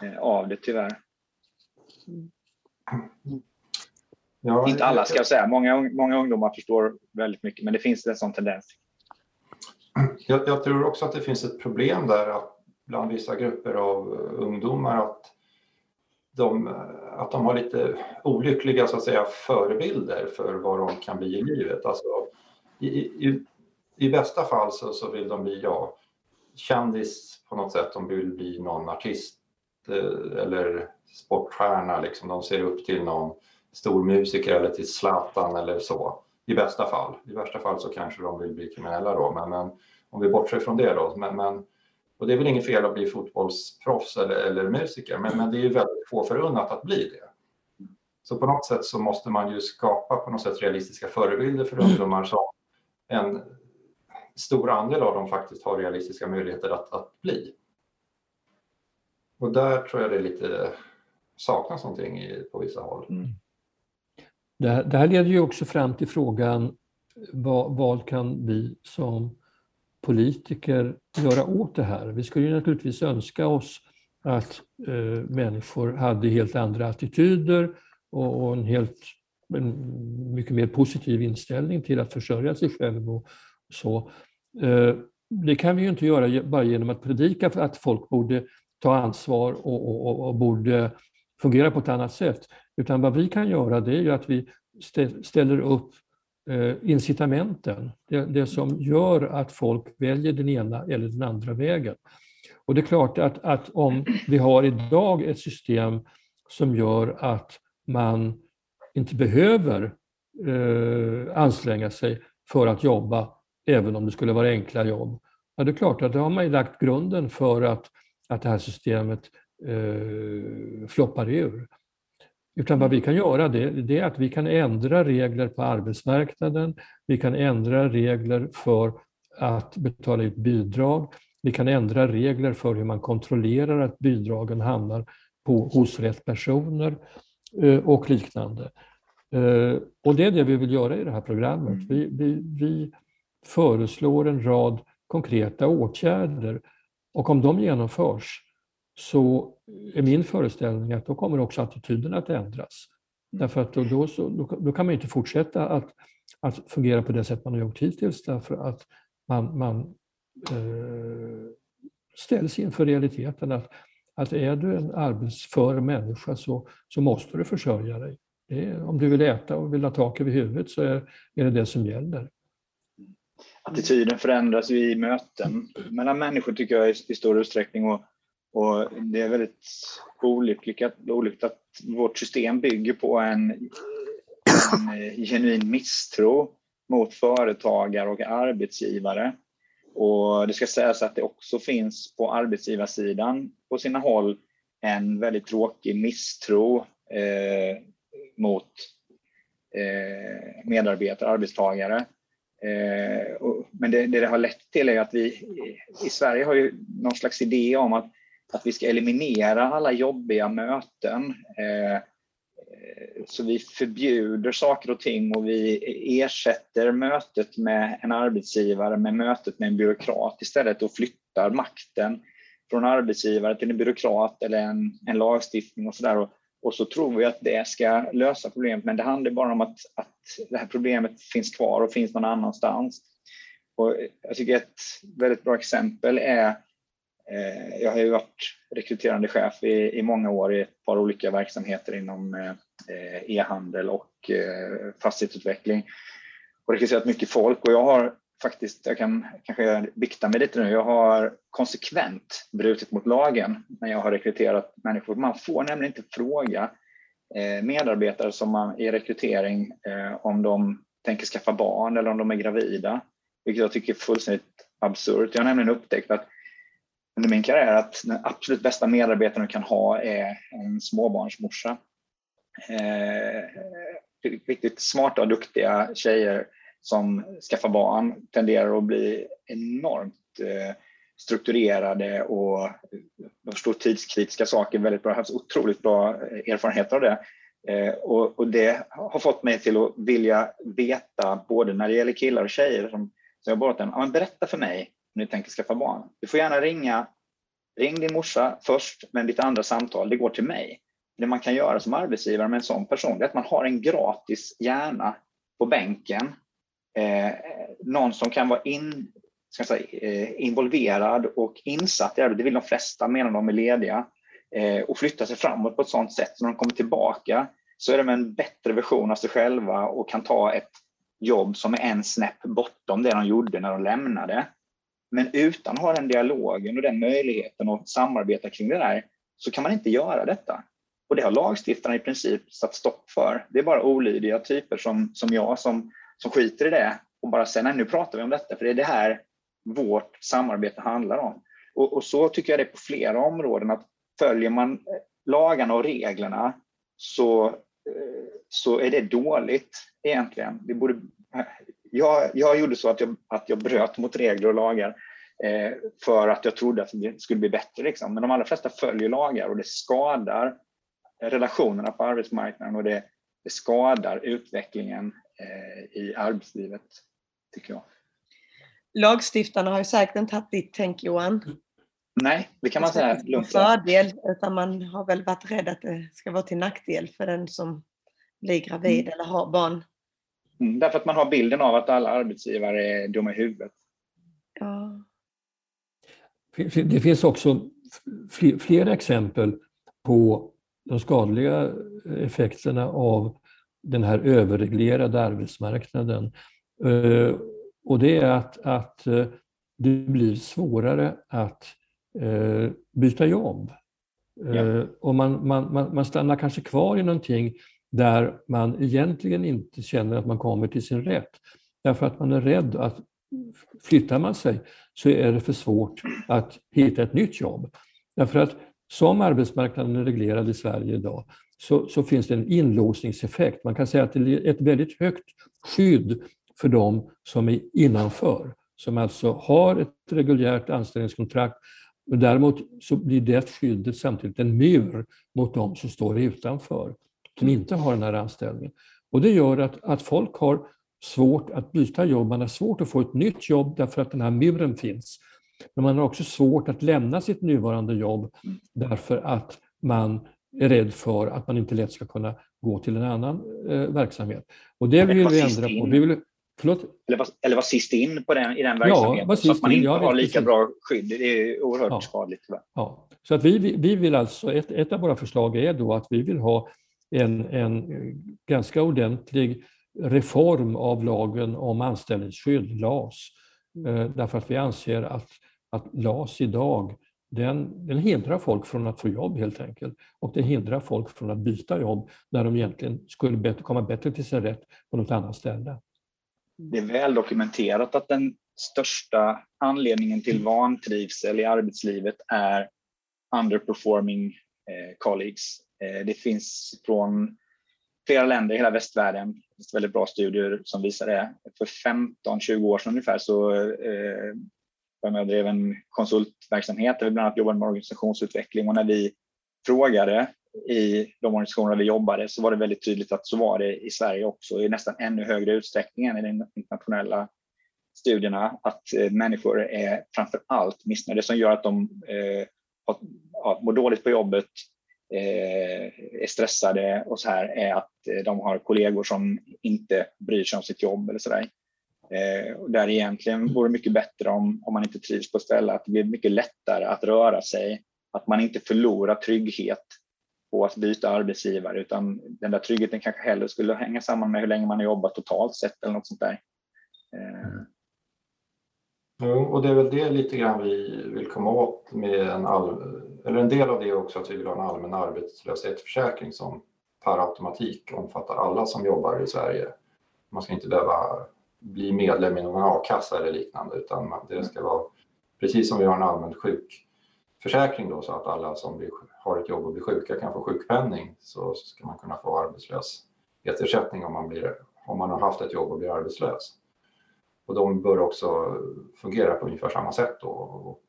eh, av det tyvärr. Ja, inte alla ska jag säga, många, många ungdomar förstår väldigt mycket men det finns en sån tendens. Jag, jag, tror också att det finns ett problem där att bland vissa grupper av ungdomar att de, att de har lite olyckliga så att säga, förebilder för vad de kan bli i livet. Alltså, i, i, I bästa fall så, så vill de bli ja, kändis på något sätt, de vill bli någon artist eh, eller sportstjärna, liksom. de ser upp till någon stor musiker eller till Zlatan eller så. I bästa fall. I värsta fall så kanske de vill bli kriminella då, men, men om vi bortser från det då. Men, men, och det är väl inget fel att bli fotbollsproffs eller, eller musiker, men, men det är ju väldigt få förunnat att bli det. Så på något sätt så måste man ju skapa på något sätt realistiska förebilder för ungdomar som en stor andel av dem faktiskt har realistiska möjligheter att, att bli. Och där tror jag det är lite saknas någonting i, på vissa håll. Mm. Det här, det här, leder ju också fram till frågan vad, vad kan vi som politiker göra åt det här? Vi skulle ju naturligtvis önska oss att eh, människor hade helt andra attityder och, och en helt en mycket mer positiv inställning till att försörja sig själv och så. Eh, det kan vi ju inte göra bara genom att predika för att folk borde ta ansvar och, och, och borde fungera på ett annat sätt. Utan vad vi kan göra det är ju att vi ställer upp Eh, incitamenten, det, det, som gör att folk väljer den ena eller den andra vägen. Och det är klart att, att om vi har idag ett system som gör att man inte behöver eh, anstränga sig för att jobba, även om det skulle vara enkla jobb. Ja, det är klart att då har man ju lagt grunden för att, att det här systemet eh, floppar ur. Utan vad vi kan göra det, det är att vi kan ändra regler på arbetsmarknaden, vi kan ändra regler för att betala ut bidrag, vi kan ändra regler för hur man kontrollerar att bidragen hamnar på, hos rätt personer eh, och liknande. Eh, och det är det vi vill göra i det här programmet. Mm. Vi, vi, vi föreslår en rad konkreta åtgärder och om de genomförs så är min föreställning att då kommer också attityden att ändras. Mm. Därför att då, då, då, då, kan man inte fortsätta att, att fungera på det sätt man har gjort hittills därför att man, man eh, ställs inför realiteten att, att är du en arbetsför människa så, så måste du försörja dig. Är, om du vill äta och vill ha tak över huvudet så är, är det det som gäller. Attityden förändras i möten mellan människor tycker jag i, i stor utsträckning och, och det är väldigt olyckligt, olyckligt att vårt system bygger på en, en eh, genuin misstro mot företagare och arbetsgivare. Och det ska sägas att det också finns på arbetsgivarsidan på sina håll en väldigt tråkig misstro eh, mot eh, medarbetare, arbetstagare. Eh, och, men det, det, det har lett till är att vi i Sverige har ju någon slags idé om att, att vi ska eliminera alla jobbiga möten. Eh, så vi förbjuder saker och ting och vi ersätter mötet med en arbetsgivare med mötet med en byråkrat istället och flyttar makten från arbetsgivare till en byråkrat eller en, en lagstiftning och sådär. Och, och så tror vi att det ska lösa problemet, men det handlar bara om att, att det här problemet finns kvar och finns någon annanstans. Och jag tycker ett väldigt bra exempel är Eh, jag har ju varit rekryterande chef i, i många år i ett par olika verksamheter inom eh, e-handel och eh, fastighetsutveckling och rekryterat mycket folk och jag har faktiskt, jag kan kanske bikta mig lite nu, jag har konsekvent brutit mot lagen när jag har rekryterat människor. Man får nämligen inte fråga eh, medarbetare som man i rekrytering eh, om de tänker skaffa barn eller om de är gravida, vilket jag tycker är fullständigt absurt. Jag har nämligen upptäckt att under min karriär att den absolut bästa medarbetaren du kan ha är en småbarnsmorsa. Eh, riktigt smarta och duktiga tjejer som skaffar barn tenderar att bli enormt eh, strukturerade och eh, förstår tidskritiska saker väldigt bra. Jag har haft otroligt bra erfarenheter av det. Eh, och, och, det har fått mig till att vilja veta både när det gäller killar och tjejer som, som jag har den, berätta för mig om ni tänker skaffa barn. Du får gärna ringa, ring din morsa först, men ditt andra samtal, det går till mig. Det man kan göra som arbetsgivare med en sån person, är att man har en gratis hjärna på bänken. Eh, någon som kan vara in, ska säga, eh, involverad och insatt i arbetet, det vill de flesta medan de är lediga, eh, och flytta sig framåt på ett sånt sätt så när de kommer tillbaka så är de en bättre version av sig själva och kan ta ett jobb som är en snäpp bortom det de gjorde när de lämnade. Men utan att ha den dialogen och den möjligheten att samarbeta kring det där så kan man inte göra detta. Och det har lagstiftarna i princip satt stopp för. Det är bara olydiga typer som, som jag som, som skiter i det och bara säger nej nu pratar vi om detta för det är det här vårt samarbete handlar om. Och, och så tycker jag det är på flera områden att följer man lagarna och reglerna så, eh, så är det dåligt egentligen. Det borde, jag, jag gjorde så att jag, att jag bröt mot regler och lagar eh, för att jag trodde att det skulle bli bättre. Liksom. Men de allra flesta följer lagar och det skadar relationerna på arbetsmarknaden och det, det skadar utvecklingen eh, i arbetslivet, tycker jag. Lagstiftarna har ju säkert inte haft ditt tänk Johan. Nej, det kan man säga lugnt. fördel, utan man har väl varit rädd att det ska vara till nackdel för den som blir gravid mm. eller har barn. Mm, därför att man har bilden av att alla arbetsgivare är dumma i huvudet. Ja. Det finns också flera exempel på de skadliga effekterna av den här överreglerade arbetsmarknaden. Eh, och det är att, att eh, det blir svårare att eh, byta jobb. Ja. Och man, man, man stannar kanske kvar i någonting där man egentligen inte känner att man kommer till sin rätt. Därför att man är rädd att flyttar man sig så är det för svårt att hitta ett nytt jobb. Därför att som arbetsmarknaden är reglerad i Sverige idag så, så, finns det en inlåsningseffekt. Man kan säga att det är ett väldigt högt skydd för de som är innanför, som alltså har ett reguljärt anställningskontrakt. Men däremot så blir det skyddet samtidigt en mur mot de som står utanför, som inte har den här anställningen. Och det gör att, att folk har svårt att byta jobb, man har svårt att få ett nytt jobb därför att den här muren finns. Men man har också svårt att lämna sitt nuvarande jobb därför att man är rädd för att man inte lätt ska kunna gå till en annan eh, verksamhet. Och det vill vi ändra på. Vi vill, förlåt? Eller, vara, eller vara sist in på den, i den verksamheten, ja, så att man inte ja, har lika precis. bra skydd. Det är oerhört ja. skadligt. Ja. Så att vi, vi vill alltså, ett, ett av våra förslag är då att vi vill ha en, en ganska ordentlig reform av lagen om anställningsskydd, LAS. Eh, därför att vi anser att, att LAS idag den, den hindrar folk från att få jobb helt enkelt. Och den hindrar folk från att byta jobb när de egentligen skulle bättre, komma bättre till sin rätt på något annat ställe. Det är väl dokumenterat att den största anledningen till vantrivsel i arbetslivet är underperforming eh, colleagues. Eh, det finns från flera länder i hela västvärlden. Det finns väldigt bra studier som visar det. För 15-20 år sedan ungefär så eh, jag drev en konsultverksamhet där vi bland annat jobbade med organisationsutveckling och när vi frågade i de organisationer där vi jobbade så var det väldigt tydligt att så var det i Sverige också i nästan ännu högre utsträckning än i de internationella studierna att eh, människor är framför allt missnöjda. Det som gör att de eh, mår dåligt på jobbet, är stressade och så här är att eh, de har kollegor som inte bryr sig om sitt jobb eller så där. Eh, där egentligen vore mycket bättre om, om man inte trivs på stället, att det blir mycket lättare att röra sig, att man inte förlorar trygghet på att byta arbetsgivare utan den där tryggheten kanske hellre skulle hänga samman med hur länge man har jobbat totalt sett eller något sånt där. Eh. Jo, och det är väl det lite grann vi vill komma åt med en all, eller en del av det är också att vi vill ha en allmän arbetslöshetsförsäkring som per automatik omfattar alla som jobbar i Sverige. Man ska inte behöva bli medlem i någon a-kassa eller liknande utan det ska vara precis som vi har en allmän sjukförsäkring då så att alla som blir, har ett jobb och blir sjuka kan få sjukpenning så ska man kunna få arbetslöshetsersättning om man, blir, om man har haft ett jobb och blir arbetslös. Och de bör också fungera på ungefär samma sätt då och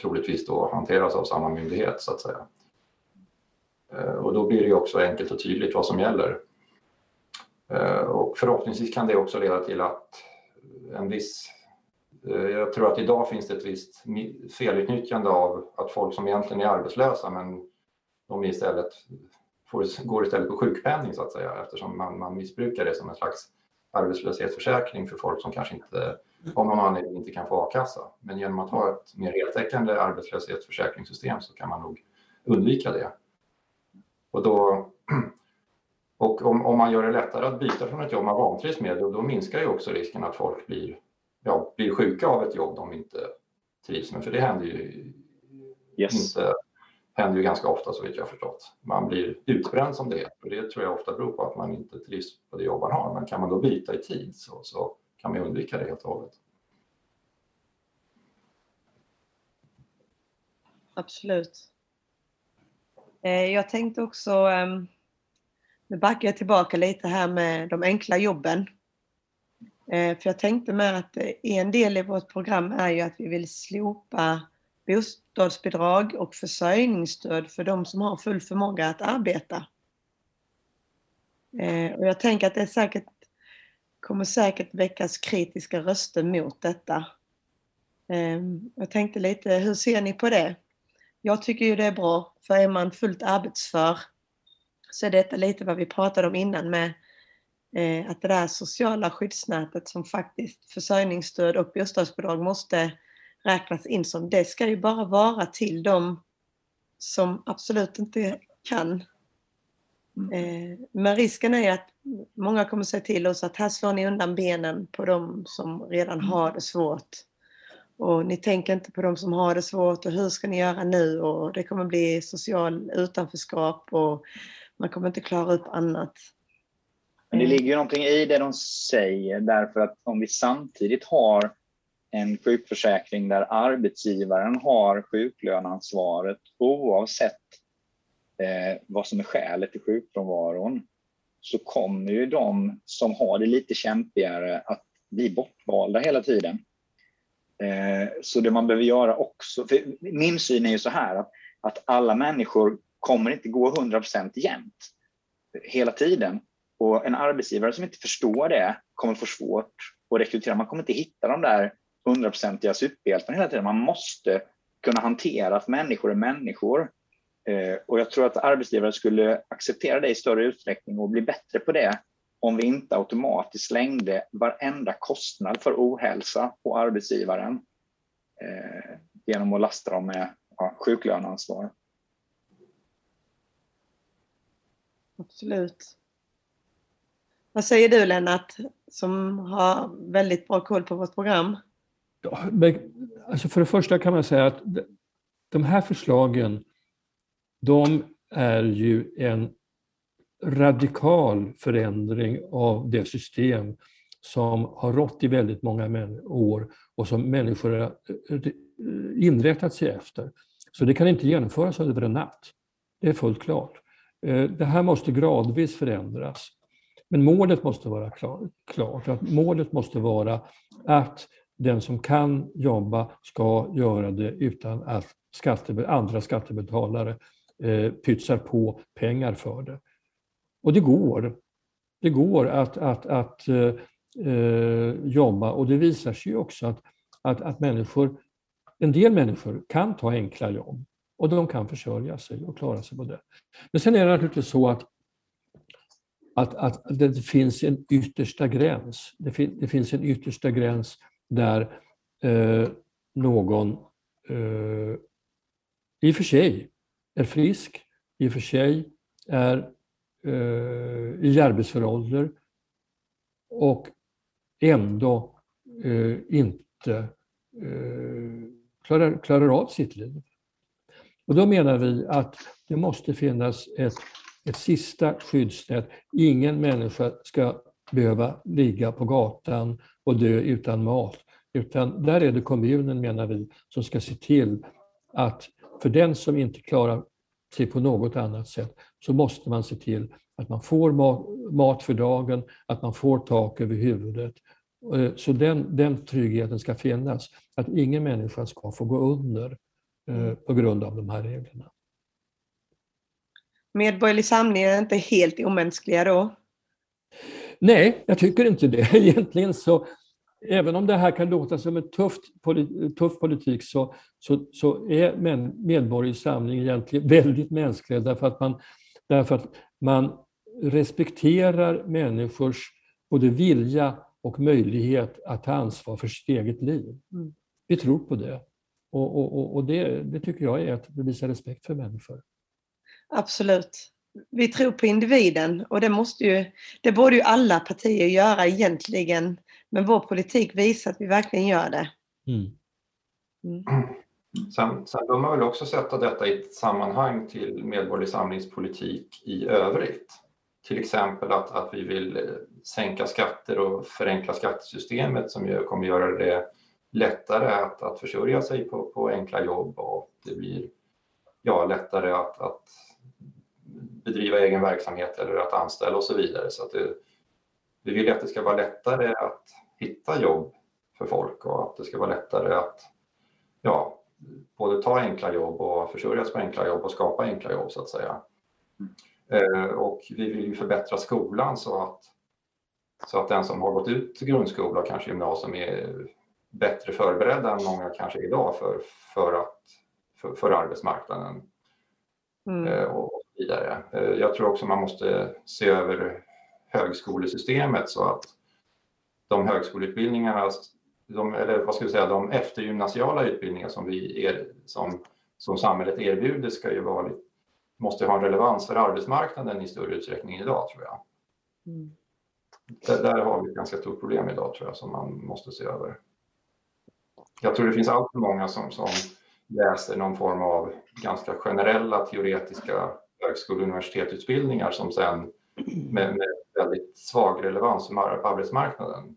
troligtvis då hanteras av samma myndighet så att säga. Eh, och då blir det också enkelt och tydligt vad som gäller. Eh, och förhoppningsvis kan det också leda till att en viss... Eh, jag tror att idag finns det ett visst felutnyttjande av att folk som egentligen är arbetslösa men de istället får, går istället på sjukpenning så att säga eftersom man, man missbrukar det som en slags arbetslöshetsförsäkring för folk som kanske inte om någon anledning inte kan få a-kassa. Men genom att ha ett mer heltäckande arbetslöshetsförsäkringssystem så kan man nog undvika det. Och då och om, om man gör det lättare att byta från ett jobb man vantrivs med, då, då minskar ju också risken att folk blir, ja, blir sjuka av ett jobb de inte trivs med. För det händer ju yes. inte händer ju ganska ofta så vitt jag förstått. Man blir utbränd som det heter och det tror jag ofta beror på att man inte trivs på det jobb man har. Men kan man då byta i tid så, så kan man undvika det helt och hållet. Absolut. Eh, jag tänkte också ehm, nu backar jag tillbaka lite här med de enkla jobben. Eh, för jag tänkte med att en del i vårt program är ju att vi vill slopa bostadsbidrag och försörjningsstöd för de som har full förmåga att arbeta. Eh, och jag tänker att det säkert, kommer säkert väckas kritiska röster mot detta. Jag tänkte lite, hur ser ni på det? Jag tycker ju det är bra, för är man fullt arbetsför så är detta lite vad vi pratade om innan med eh, att det där sociala skyddsnätet som faktiskt försörjningsstöd och bostadsbidrag måste räknas in som, det ska ju bara vara till de som absolut inte kan. Eh, men risken är att många kommer säga till oss att här slår ni undan benen på de som redan har det svårt. Och ni tänker inte på de som har det svårt och hur ska ni göra nu? Och det kommer bli social utanförskap och man kommer inte klara upp annat. Men det ligger ju någonting i det de säger därför att om vi samtidigt har en sjukförsäkring där arbetsgivaren har sjuklöneansvaret oavsett eh, vad som är skälet till sjukfrånvaron så kommer ju de som har det lite kämpigare att bli bortvalda hela tiden. Eh, så det man behöver göra också, för min syn är ju så här att, att alla människor kommer inte gå 100% jämt hela tiden. Och en arbetsgivare som inte förstår det kommer få svårt att rekrytera. Man kommer inte hitta de där hundraprocentiga superhjälten hela tiden. Man måste kunna hantera att människor är människor. Eh, och jag tror att arbetsgivare skulle acceptera det i större utsträckning och bli bättre på det om vi inte automatiskt slängde varenda kostnad för ohälsa på arbetsgivaren eh, genom att lasta dem med ja, sjuklöneansvar. Absolut. Vad säger du Lennart, som har väldigt bra koll på vårt program? Ja, men, alltså för det första kan man säga att de här förslagen, de är ju en radikal förändring av det system som har rått i väldigt många år och som människor har eh, inrättat sig efter. Så det kan inte genomföras över en natt. Det är fullt klart. Eh, det här måste gradvis förändras. Men målet måste vara klart. Målet måste vara att den som kan jobba ska göra det utan att skatte, andra skattebetalare eh, pytsar på pengar för det. Och det går. Det går att, att, att eh, eh jobba och det visar sig också att, att, att människor, en del människor kan ta enkla jobb och de kan försörja sig och klara sig på det. Men sen är det naturligtvis så att, att, att det finns en yttersta gräns. Det, fin, det finns en yttersta gräns där eh, någon eh, i och för sig är frisk, i och för sig är eh, i arbetsför ålder och ändå eh, inte eh, klarar, klarar av sitt liv. Och då menar vi att det måste finnas ett, ett sista skyddsnät. Ingen människa ska behöva ligga på gatan och dö utan mat. Utan där är det kommunen, menar vi, som ska se till att för den som inte klarar sig på något annat sätt så måste man se till att man får mat för dagen, att man får tak över huvudet. Eh, så den, den tryggheten ska finnas, att ingen människa ska få gå under eh, på grund av de här reglerna. Medborgerlig samling är inte helt omänskliga då? Nej, jag tycker inte det. Egentligen så, även om det här kan låta som en tufft, tuff politik så, så, så är Medborgerlig Samling egentligen väldigt mänsklig därför att man, därför att man respekterar människors både vilja och möjlighet att ta ansvar för sitt eget liv. Mm. Vi tror på det. Och, och, och det, det, tycker jag är att visa respekt för människor. Absolut. Vi tror på individen och det måste ju, det borde ju alla partier göra egentligen. Men vår politik visar att vi verkligen gör det. Mm. Mm. Sen, sen bör man väl också sätta detta i ett sammanhang till Medborgerlig Samlingspolitik i övrigt. Till exempel att, att vi vill eh, sänka skatter och förenkla skattesystemet som ju kommer göra det lättare att, att försörja sig på, på enkla jobb och det blir ja, lättare att, att bedriva egen verksamhet eller att anställa och så vidare. Så det, vi vill att det ska vara lättare att hitta jobb för folk och att det ska vara lättare att ja, både ta enkla jobb och försörjas på enkla jobb och skapa enkla jobb så att säga. Eh, och vi vill ju förbättra skolan så att, så att den som har gått ut grundskola och kanske gymnasium är bättre förberedda än många kanske idag för, för, att, för, för arbetsmarknaden. Mm. Eh, och vidare. Eh, jag tror också man måste se över högskolesystemet så att de högskoleutbildningarna, de, eller vad ska vi säga, de eftergymnasiala utbildningar som, vi er, som, som samhället erbjuder ska ju vara måste ha en relevans för arbetsmarknaden i större utsträckning idag tror jag. Mm. Där, där, har vi ett ganska stort problem idag tror jag som man måste se över. Jag tror det finns allt för många som, som läser någon form av ganska generella teoretiska högskole och universitetsutbildningar som sen med, med väldigt svag relevans för arbetsmarknaden.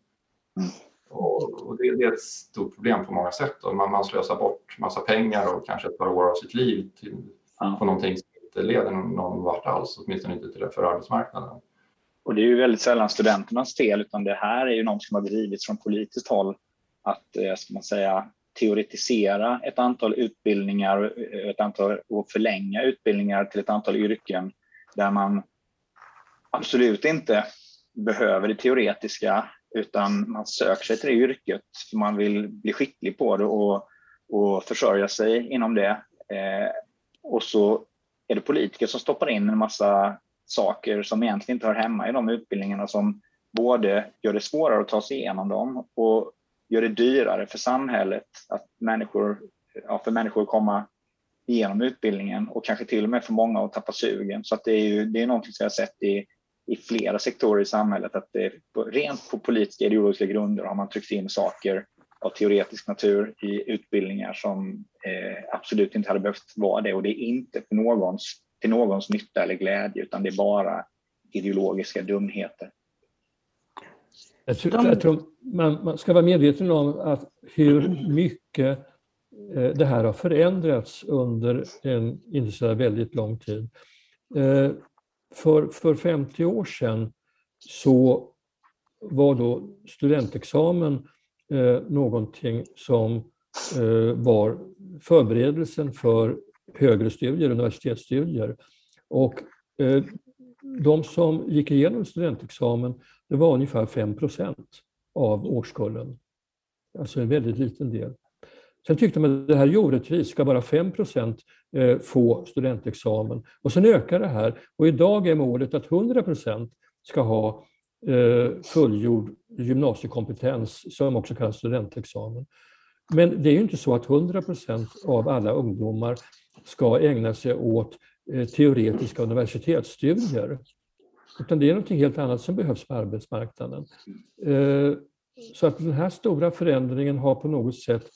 Och, och det, det, är ett stort problem på många sätt. Och man, man slösar bort massa pengar och kanske ett par år av sitt liv till, ja. på någonting som inte leder någon, någon vart alls, åtminstone inte till det för arbetsmarknaden. Och det är ju väldigt sällan studenternas fel, utan det här är ju något som har drivits från politiskt håll att, eh, ska man säga, teoretisera ett antal utbildningar ett antal, och förlänga utbildningar till ett antal yrken där man absolut inte behöver det teoretiska utan man söker sig till det yrket för man vill bli skicklig på det och, och försörja sig inom det. Eh, och så är det politiker som stoppar in en massa saker som egentligen inte hör hemma i de utbildningarna som både gör det svårare att ta sig igenom dem och gör det dyrare för samhället att människor, ja, för människor att komma igenom utbildningen och kanske till och med för många att tappa sugen. Så att det är ju det är någonting som jag har sett i, i flera sektorer i samhället att det rent på politiska ideologiska grunder har man tryckt in saker av teoretisk natur i utbildningar som eh, absolut inte hade behövt vara det och det är inte för någons, till någons nytta eller glädje utan det är bara ideologiska dumheter. Jag tror, jag tror man, man, ska vara medveten om att hur mycket eh, det här har förändrats under en inte så väldigt lång tid. Eh, för, för 50 år sedan så var då studentexamen eh, någonting som eh, var förberedelsen för högre studier, universitetsstudier. Och eh, Mm. de som gick igenom studentexamen, det var ungefär 5% av årskullen. Alltså en väldigt liten del. Sen tyckte man att det här är orättvist, ska bara 5 eh, få studentexamen? Och sen ökar det här och idag är målet att 100% ska ha eh, fullgjord gymnasiekompetens som också kallas studentexamen. Men det är ju inte så att 100% av alla ungdomar ska ägna sig åt Eh, teoretiska universitetsstudier. Utan det är något helt annat som behövs på arbetsmarknaden. Eh, så att den här stora förändringen har på något sätt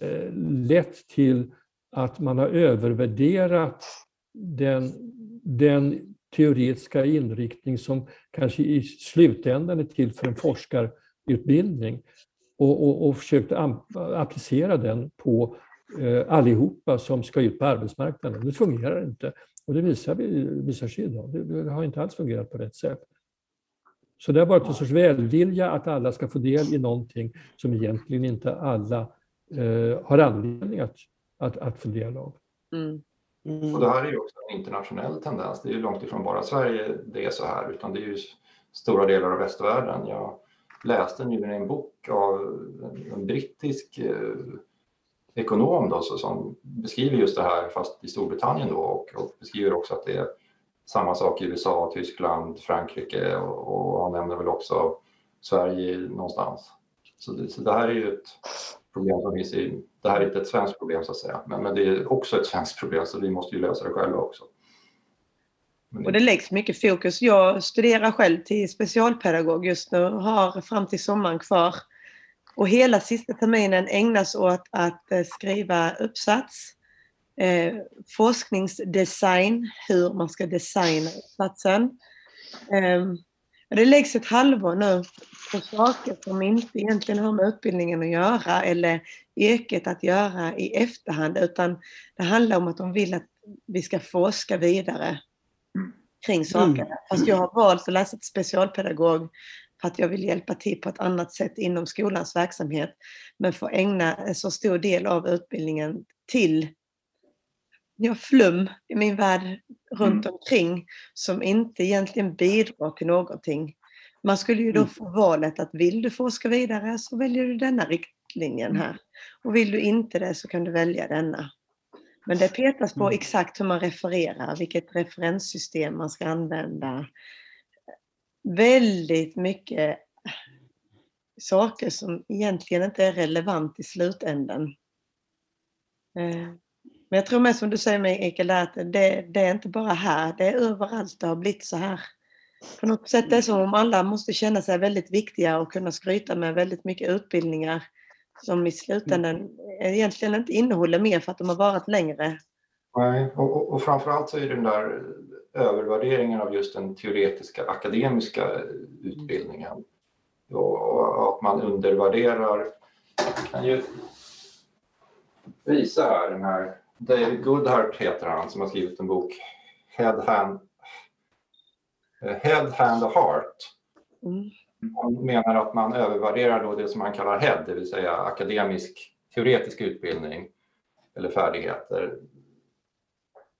eh, lett till att man har övervärderat den, den teoretiska inriktning som kanske i slutändan är till för en forskarutbildning och, och, och försökt applicera den på eh, allihopa som ska ut på arbetsmarknaden. Det fungerar inte och det visar, visar sig idag. Det, det har inte alls fungerat på rätt sätt. Så det har varit en sorts välvilja att alla ska få del i någonting som egentligen inte alla eh, har anledning att, att, att få del av. Mm. Mm. Och det här är ju också en internationell tendens. Det är ju långt ifrån bara Sverige det är så här, utan det är ju stora delar av västvärlden. Jag läste nyligen en bok av en, en brittisk eh, ekonom då, så, som beskriver just det här, fast i Storbritannien då, och, och beskriver också att det är samma sak i USA, Tyskland, Frankrike och, och han nämner väl också Sverige någonstans. Så det, så det här är ju ett problem som finns i, det här är inte ett svenskt problem så att säga, men, men det är också ett svenskt problem så vi måste ju lösa det själva också. Och det läggs mycket fokus. Jag studerar själv till specialpedagog just nu och har fram till sommaren kvar. Och hela sista terminen ägnas åt att eh, skriva uppsats, eh, forskningsdesign, hur man ska designa uppsatsen. Eh, det läggs ett halvår nu på saker som inte egentligen har med utbildningen att göra eller yrket att göra i efterhand utan det handlar om att de vill att vi ska forska vidare kring saker. Mm. Fast jag har valt att läsa till specialpedagog för att jag vill hjälpa till på ett annat sätt inom skolans verksamhet men få ägna en så stor del av utbildningen till ja, flum i min värld runt mm. omkring som inte egentligen bidrar till någonting. Man skulle ju då mm. få valet att vill du forska vidare så väljer du denna riktlinjen mm. här. Och vill du inte det så kan du välja denna. Men det petas på exakt hur man refererar, vilket referenssystem man ska använda. Väldigt mycket saker som egentligen inte är relevant i slutändan. Eh, men jag tror med som du säger Mikael, att det, det är inte bara här, det är överallt det har blivit så här. På något sätt är det som om alla måste känna sig väldigt viktiga och kunna skryta med väldigt mycket utbildningar som i slutändan egentligen inte innehåller mer för att de har varit längre. Nej, och, och, och framförallt så är det den där övervärderingen av just den teoretiska akademiska utbildningen. Och att man undervärderar, jag kan ju visa här den här, David Goodhart heter han som har skrivit en bok, Head, Hand, Head, Hand och Heart. Mm. Han menar att man övervärderar då det som han kallar head, det vill säga akademisk teoretisk utbildning eller färdigheter.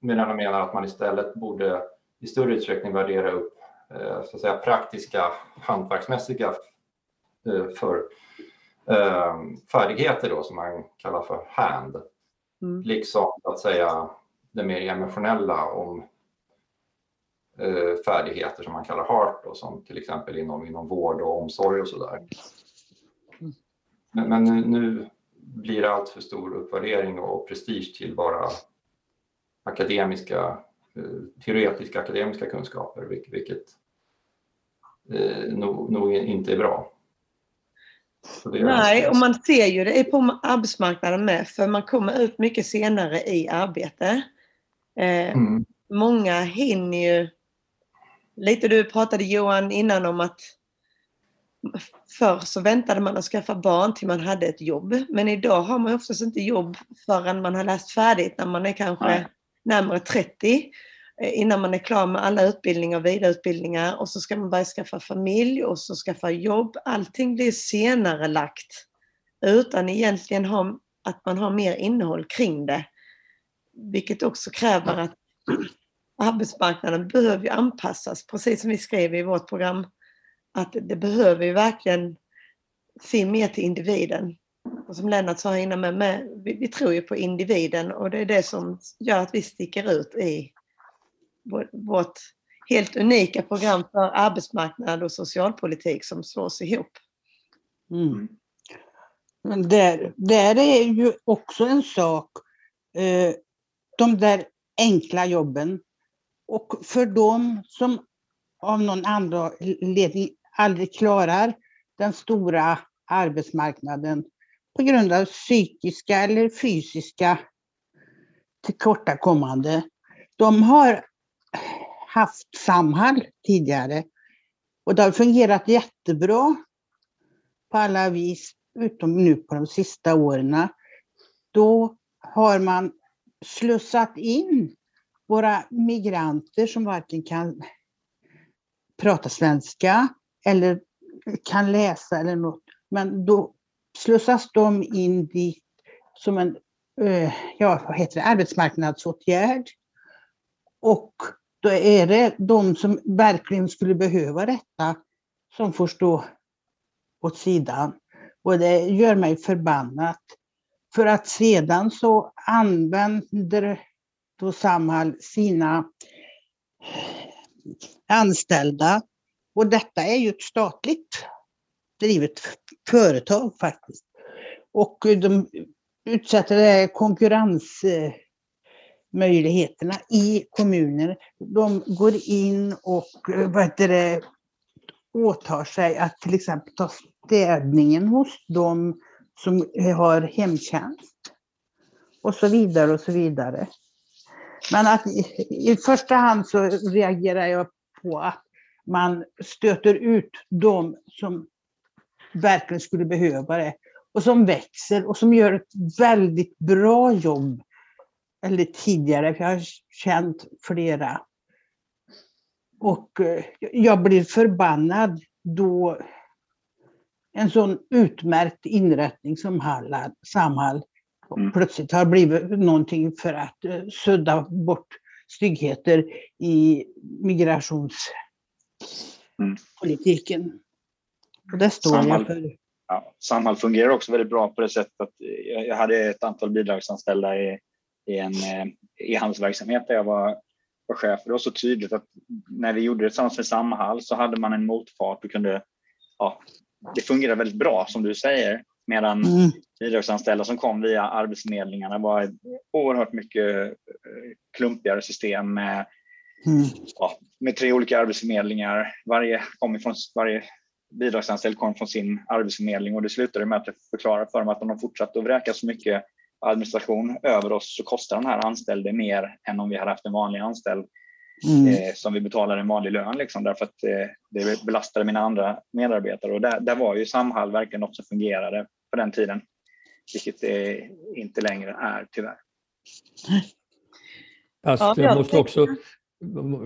Medan han menar att man istället borde i större utsträckning värdera upp eh, så att säga, praktiska hantverksmässiga eh, för, eh, färdigheter då, som man kallar för hand. Mm. Liksom att säga det mer emotionella om färdigheter som man kallar heart då, som till exempel inom, inom vård och omsorg och sådär. Mm. Men, men nu, nu, blir det allt för stor uppvärdering och prestige till bara akademiska Eh, teoretiska akademiska kunskaper, vilket eh, nog, nog inte är bra. Nej, och man ser ju det på arbetsmarknaden med, för man kommer ut mycket senare i arbete. Eh, mm. Många hinner ju... Lite du pratade Johan innan om att förr så väntade man att skaffa barn till man hade ett jobb. Men idag har man oftast inte jobb förrän man har läst färdigt när man är kanske Nej närmare 30 eh, innan man är klar med alla utbildningar och vidareutbildningar och så ska man börja skaffa familj och så skaffa jobb. Allting blir senare lagt utan egentligen ha, att man har mer innehåll kring det. Vilket också kräver att arbetsmarknaden behöver anpassas, precis som vi skrev i vårt program. Att det behöver ju verkligen se mer till individen. Och som Lennart sa innan, med, med, vi, vi, tror ju på individen och det är det som gör att vi sticker ut i vårt helt unika program för arbetsmarknad och socialpolitik som slås ihop. Mm. Men där, där är ju också en sak, eh, de där enkla jobben. Och för dem som av någon anledning aldrig klarar den stora arbetsmarknaden på grund av psykiska eller fysiska tillkortakommande. De har haft Samhall tidigare och det har fungerat jättebra på alla vis, utom nu på de sista åren. Då har man slussat in våra migranter som varken kan prata svenska eller kan läsa eller något. Men då slussas de in dit som en eh, ja, vad heter det, arbetsmarknadsåtgärd. Och då är det de som verkligen skulle behöva detta som får stå åt sidan. Och det gör mig förbannat. För att sedan så använder då Samhall sina anställda. Och detta är ju ett statligt drivet företag faktiskt. Och eh, de utsätter konkurrensmöjligheterna eh, i kommuner. De går in och eh, vad heter det, åtar sig att till exempel ta städningen hos de som har hemtjänst. Och så vidare och så vidare. Men att i första hand så reagerar jag på att man stöter ut de som verkligen skulle behöva det. Och som växer och som gör ett väldigt bra jobb. Eller tidigare, för jag har känt flera. Och eh, jag blir förbannad då en sån utmärkt inrättning som Samhall mm. plötsligt har blivit någonting för att uh, sudda bort styggheter i migrationspolitiken. Mm. Och det står Samhall, för. Ja, Samhall fungerar också väldigt bra på det sättet att jag hade ett antal bidragsanställda i, i en eh, e-handelsverksamhet där jag var, var chef. Det var så tydligt att när vi gjorde det tillsammans med Samhall så hade man en motpart och kunde, ja, det fungerar väldigt bra som du säger. Medan mm. bidragsanställda som kom via Arbetsförmedlingarna var ett oerhört mycket eh, klumpigare system med, mm. ja, med tre olika arbetsförmedlingar. Varje, kom ifrån, varje bidragsanställd kom från sin arbetsförmedling och det slutade med att jag förklarade för dem att om de fortsatte att vräka så mycket administration över oss så kostar den här anställde mer än om vi hade haft en vanlig anställd mm. eh, som vi betalar en vanlig lön liksom, därför att eh, det belastade mina andra medarbetare och där, där var ju Samhall verkligen något som fungerade på den tiden, vilket det inte längre är tyvärr. Fast jag måste också,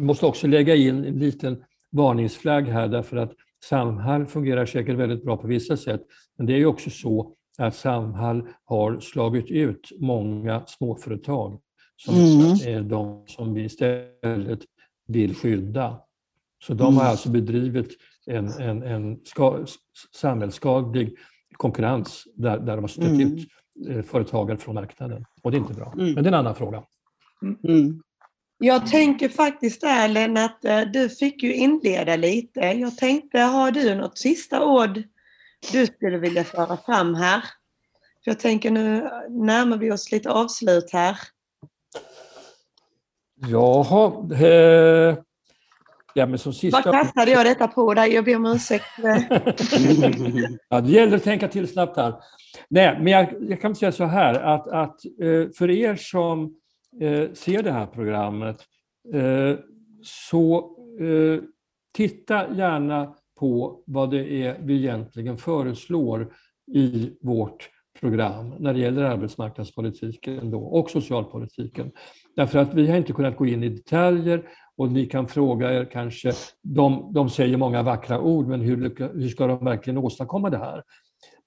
måste också lägga in en liten varningsflagg här därför att Samhall fungerar säkert väldigt bra på vissa sätt, men det är ju också så att Samhall har slagit ut många småföretag som mm. är de som vi istället vill skydda. Så de har mm. alltså bedrivit en, en, en ska, samhällsskadlig konkurrens där, där de har stött mm. ut eh, företagare från marknaden. Och det är inte bra. Mm. Men det är en annan fråga. Mm. Jag tänker faktiskt där Lennart, eh, du fick ju inleda lite. Jag tänkte, har du något sista ord du skulle vilja föra fram här? För jag tänker nu närmar vi oss lite avslut här. Jaha. Eh, ja, men som sista... Vad kastade jag detta på dig? Jag ber om ursäkt. ja, det gäller att tänka till snabbt här. Nej, men jag, jag kan säga så här att, att eh, för er som eh, Eh, ser det här programmet eh, så eh, titta gärna på vad det är vi egentligen föreslår i vårt program när det gäller arbetsmarknadspolitiken då, och socialpolitiken. Därför att vi har inte kunnat gå in i detaljer och ni kan fråga er kanske, de, de säger många vackra ord, men hur, hur ska de verkligen åstadkomma det här?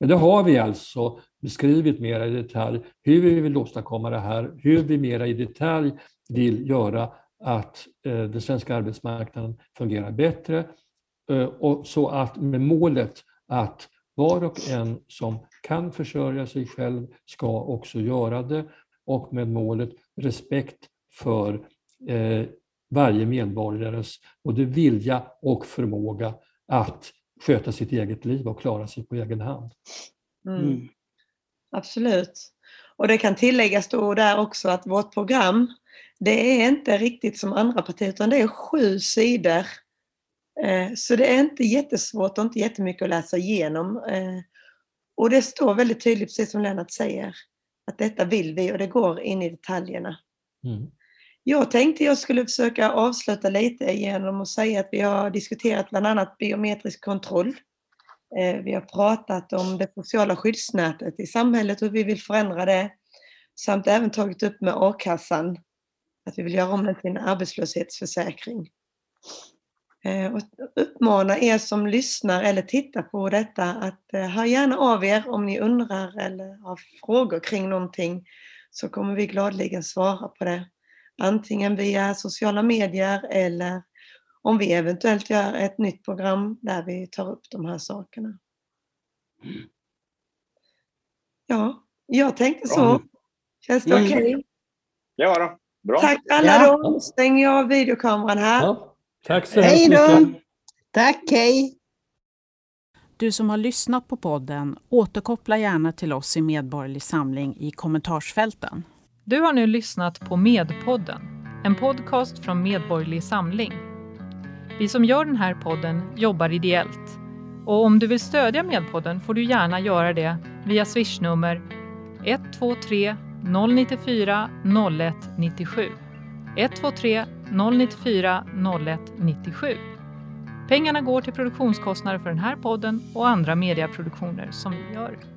Men det har vi alltså beskrivit mera i detalj, hur vi vill åstadkomma det här, hur vi mera i detalj vill göra att eh, den svenska arbetsmarknaden fungerar bättre eh, och så att med målet att var och en som kan försörja sig själv ska också göra det och med målet respekt för eh, varje medborgares både vilja och förmåga att sköta sitt eget liv och klara sig på egen hand. Mm. Mm. Absolut. Och det kan tilläggas då där också att vårt program, det är inte riktigt som andra partier utan det är sju sidor. Eh, så det är inte jättesvårt och inte jättemycket att läsa igenom. Eh, och det står väldigt tydligt, precis som Lennart säger, att detta vill vi och det går in i detaljerna. Mm. Jag tänkte jag skulle försöka avsluta lite genom att säga att vi har diskuterat bland annat biometrisk kontroll. Eh, vi har pratat om det sociala skyddsnätet i samhället och hur vi vill förändra det. Samt även tagit upp med a-kassan, att vi vill göra om den till en arbetslöshetsförsäkring. Eh, och uppmana er som lyssnar eller tittar på detta att eh, hör gärna av er om ni undrar eller har frågor kring någonting så kommer vi gladeligen svara på det. Antingen via sociala medier eller om vi eventuellt gör ett nytt program där vi tar upp de här sakerna. Ja, jag tänkte så. Känns det mm. okej? Okay? Ja då. bra. Tack alla ja. då. Stänger jag videokameran här. Ja. Tack så hej mycket. Tack, hej. Du som har lyssnat på podden, återkoppla gärna till oss i Medborgerlig Samling i kommentarsfälten. Du har nu lyssnat på Medpodden, en podcast från Medborgerlig Samling. Vi som gör den här podden jobbar ideellt. Och om du vill stödja Medpodden får du gärna göra det via swishnummer 123 094 0197. 123 094 01 97. Pengarna går till produktionskostnader för den här podden och andra mediaproduktioner som vi gör.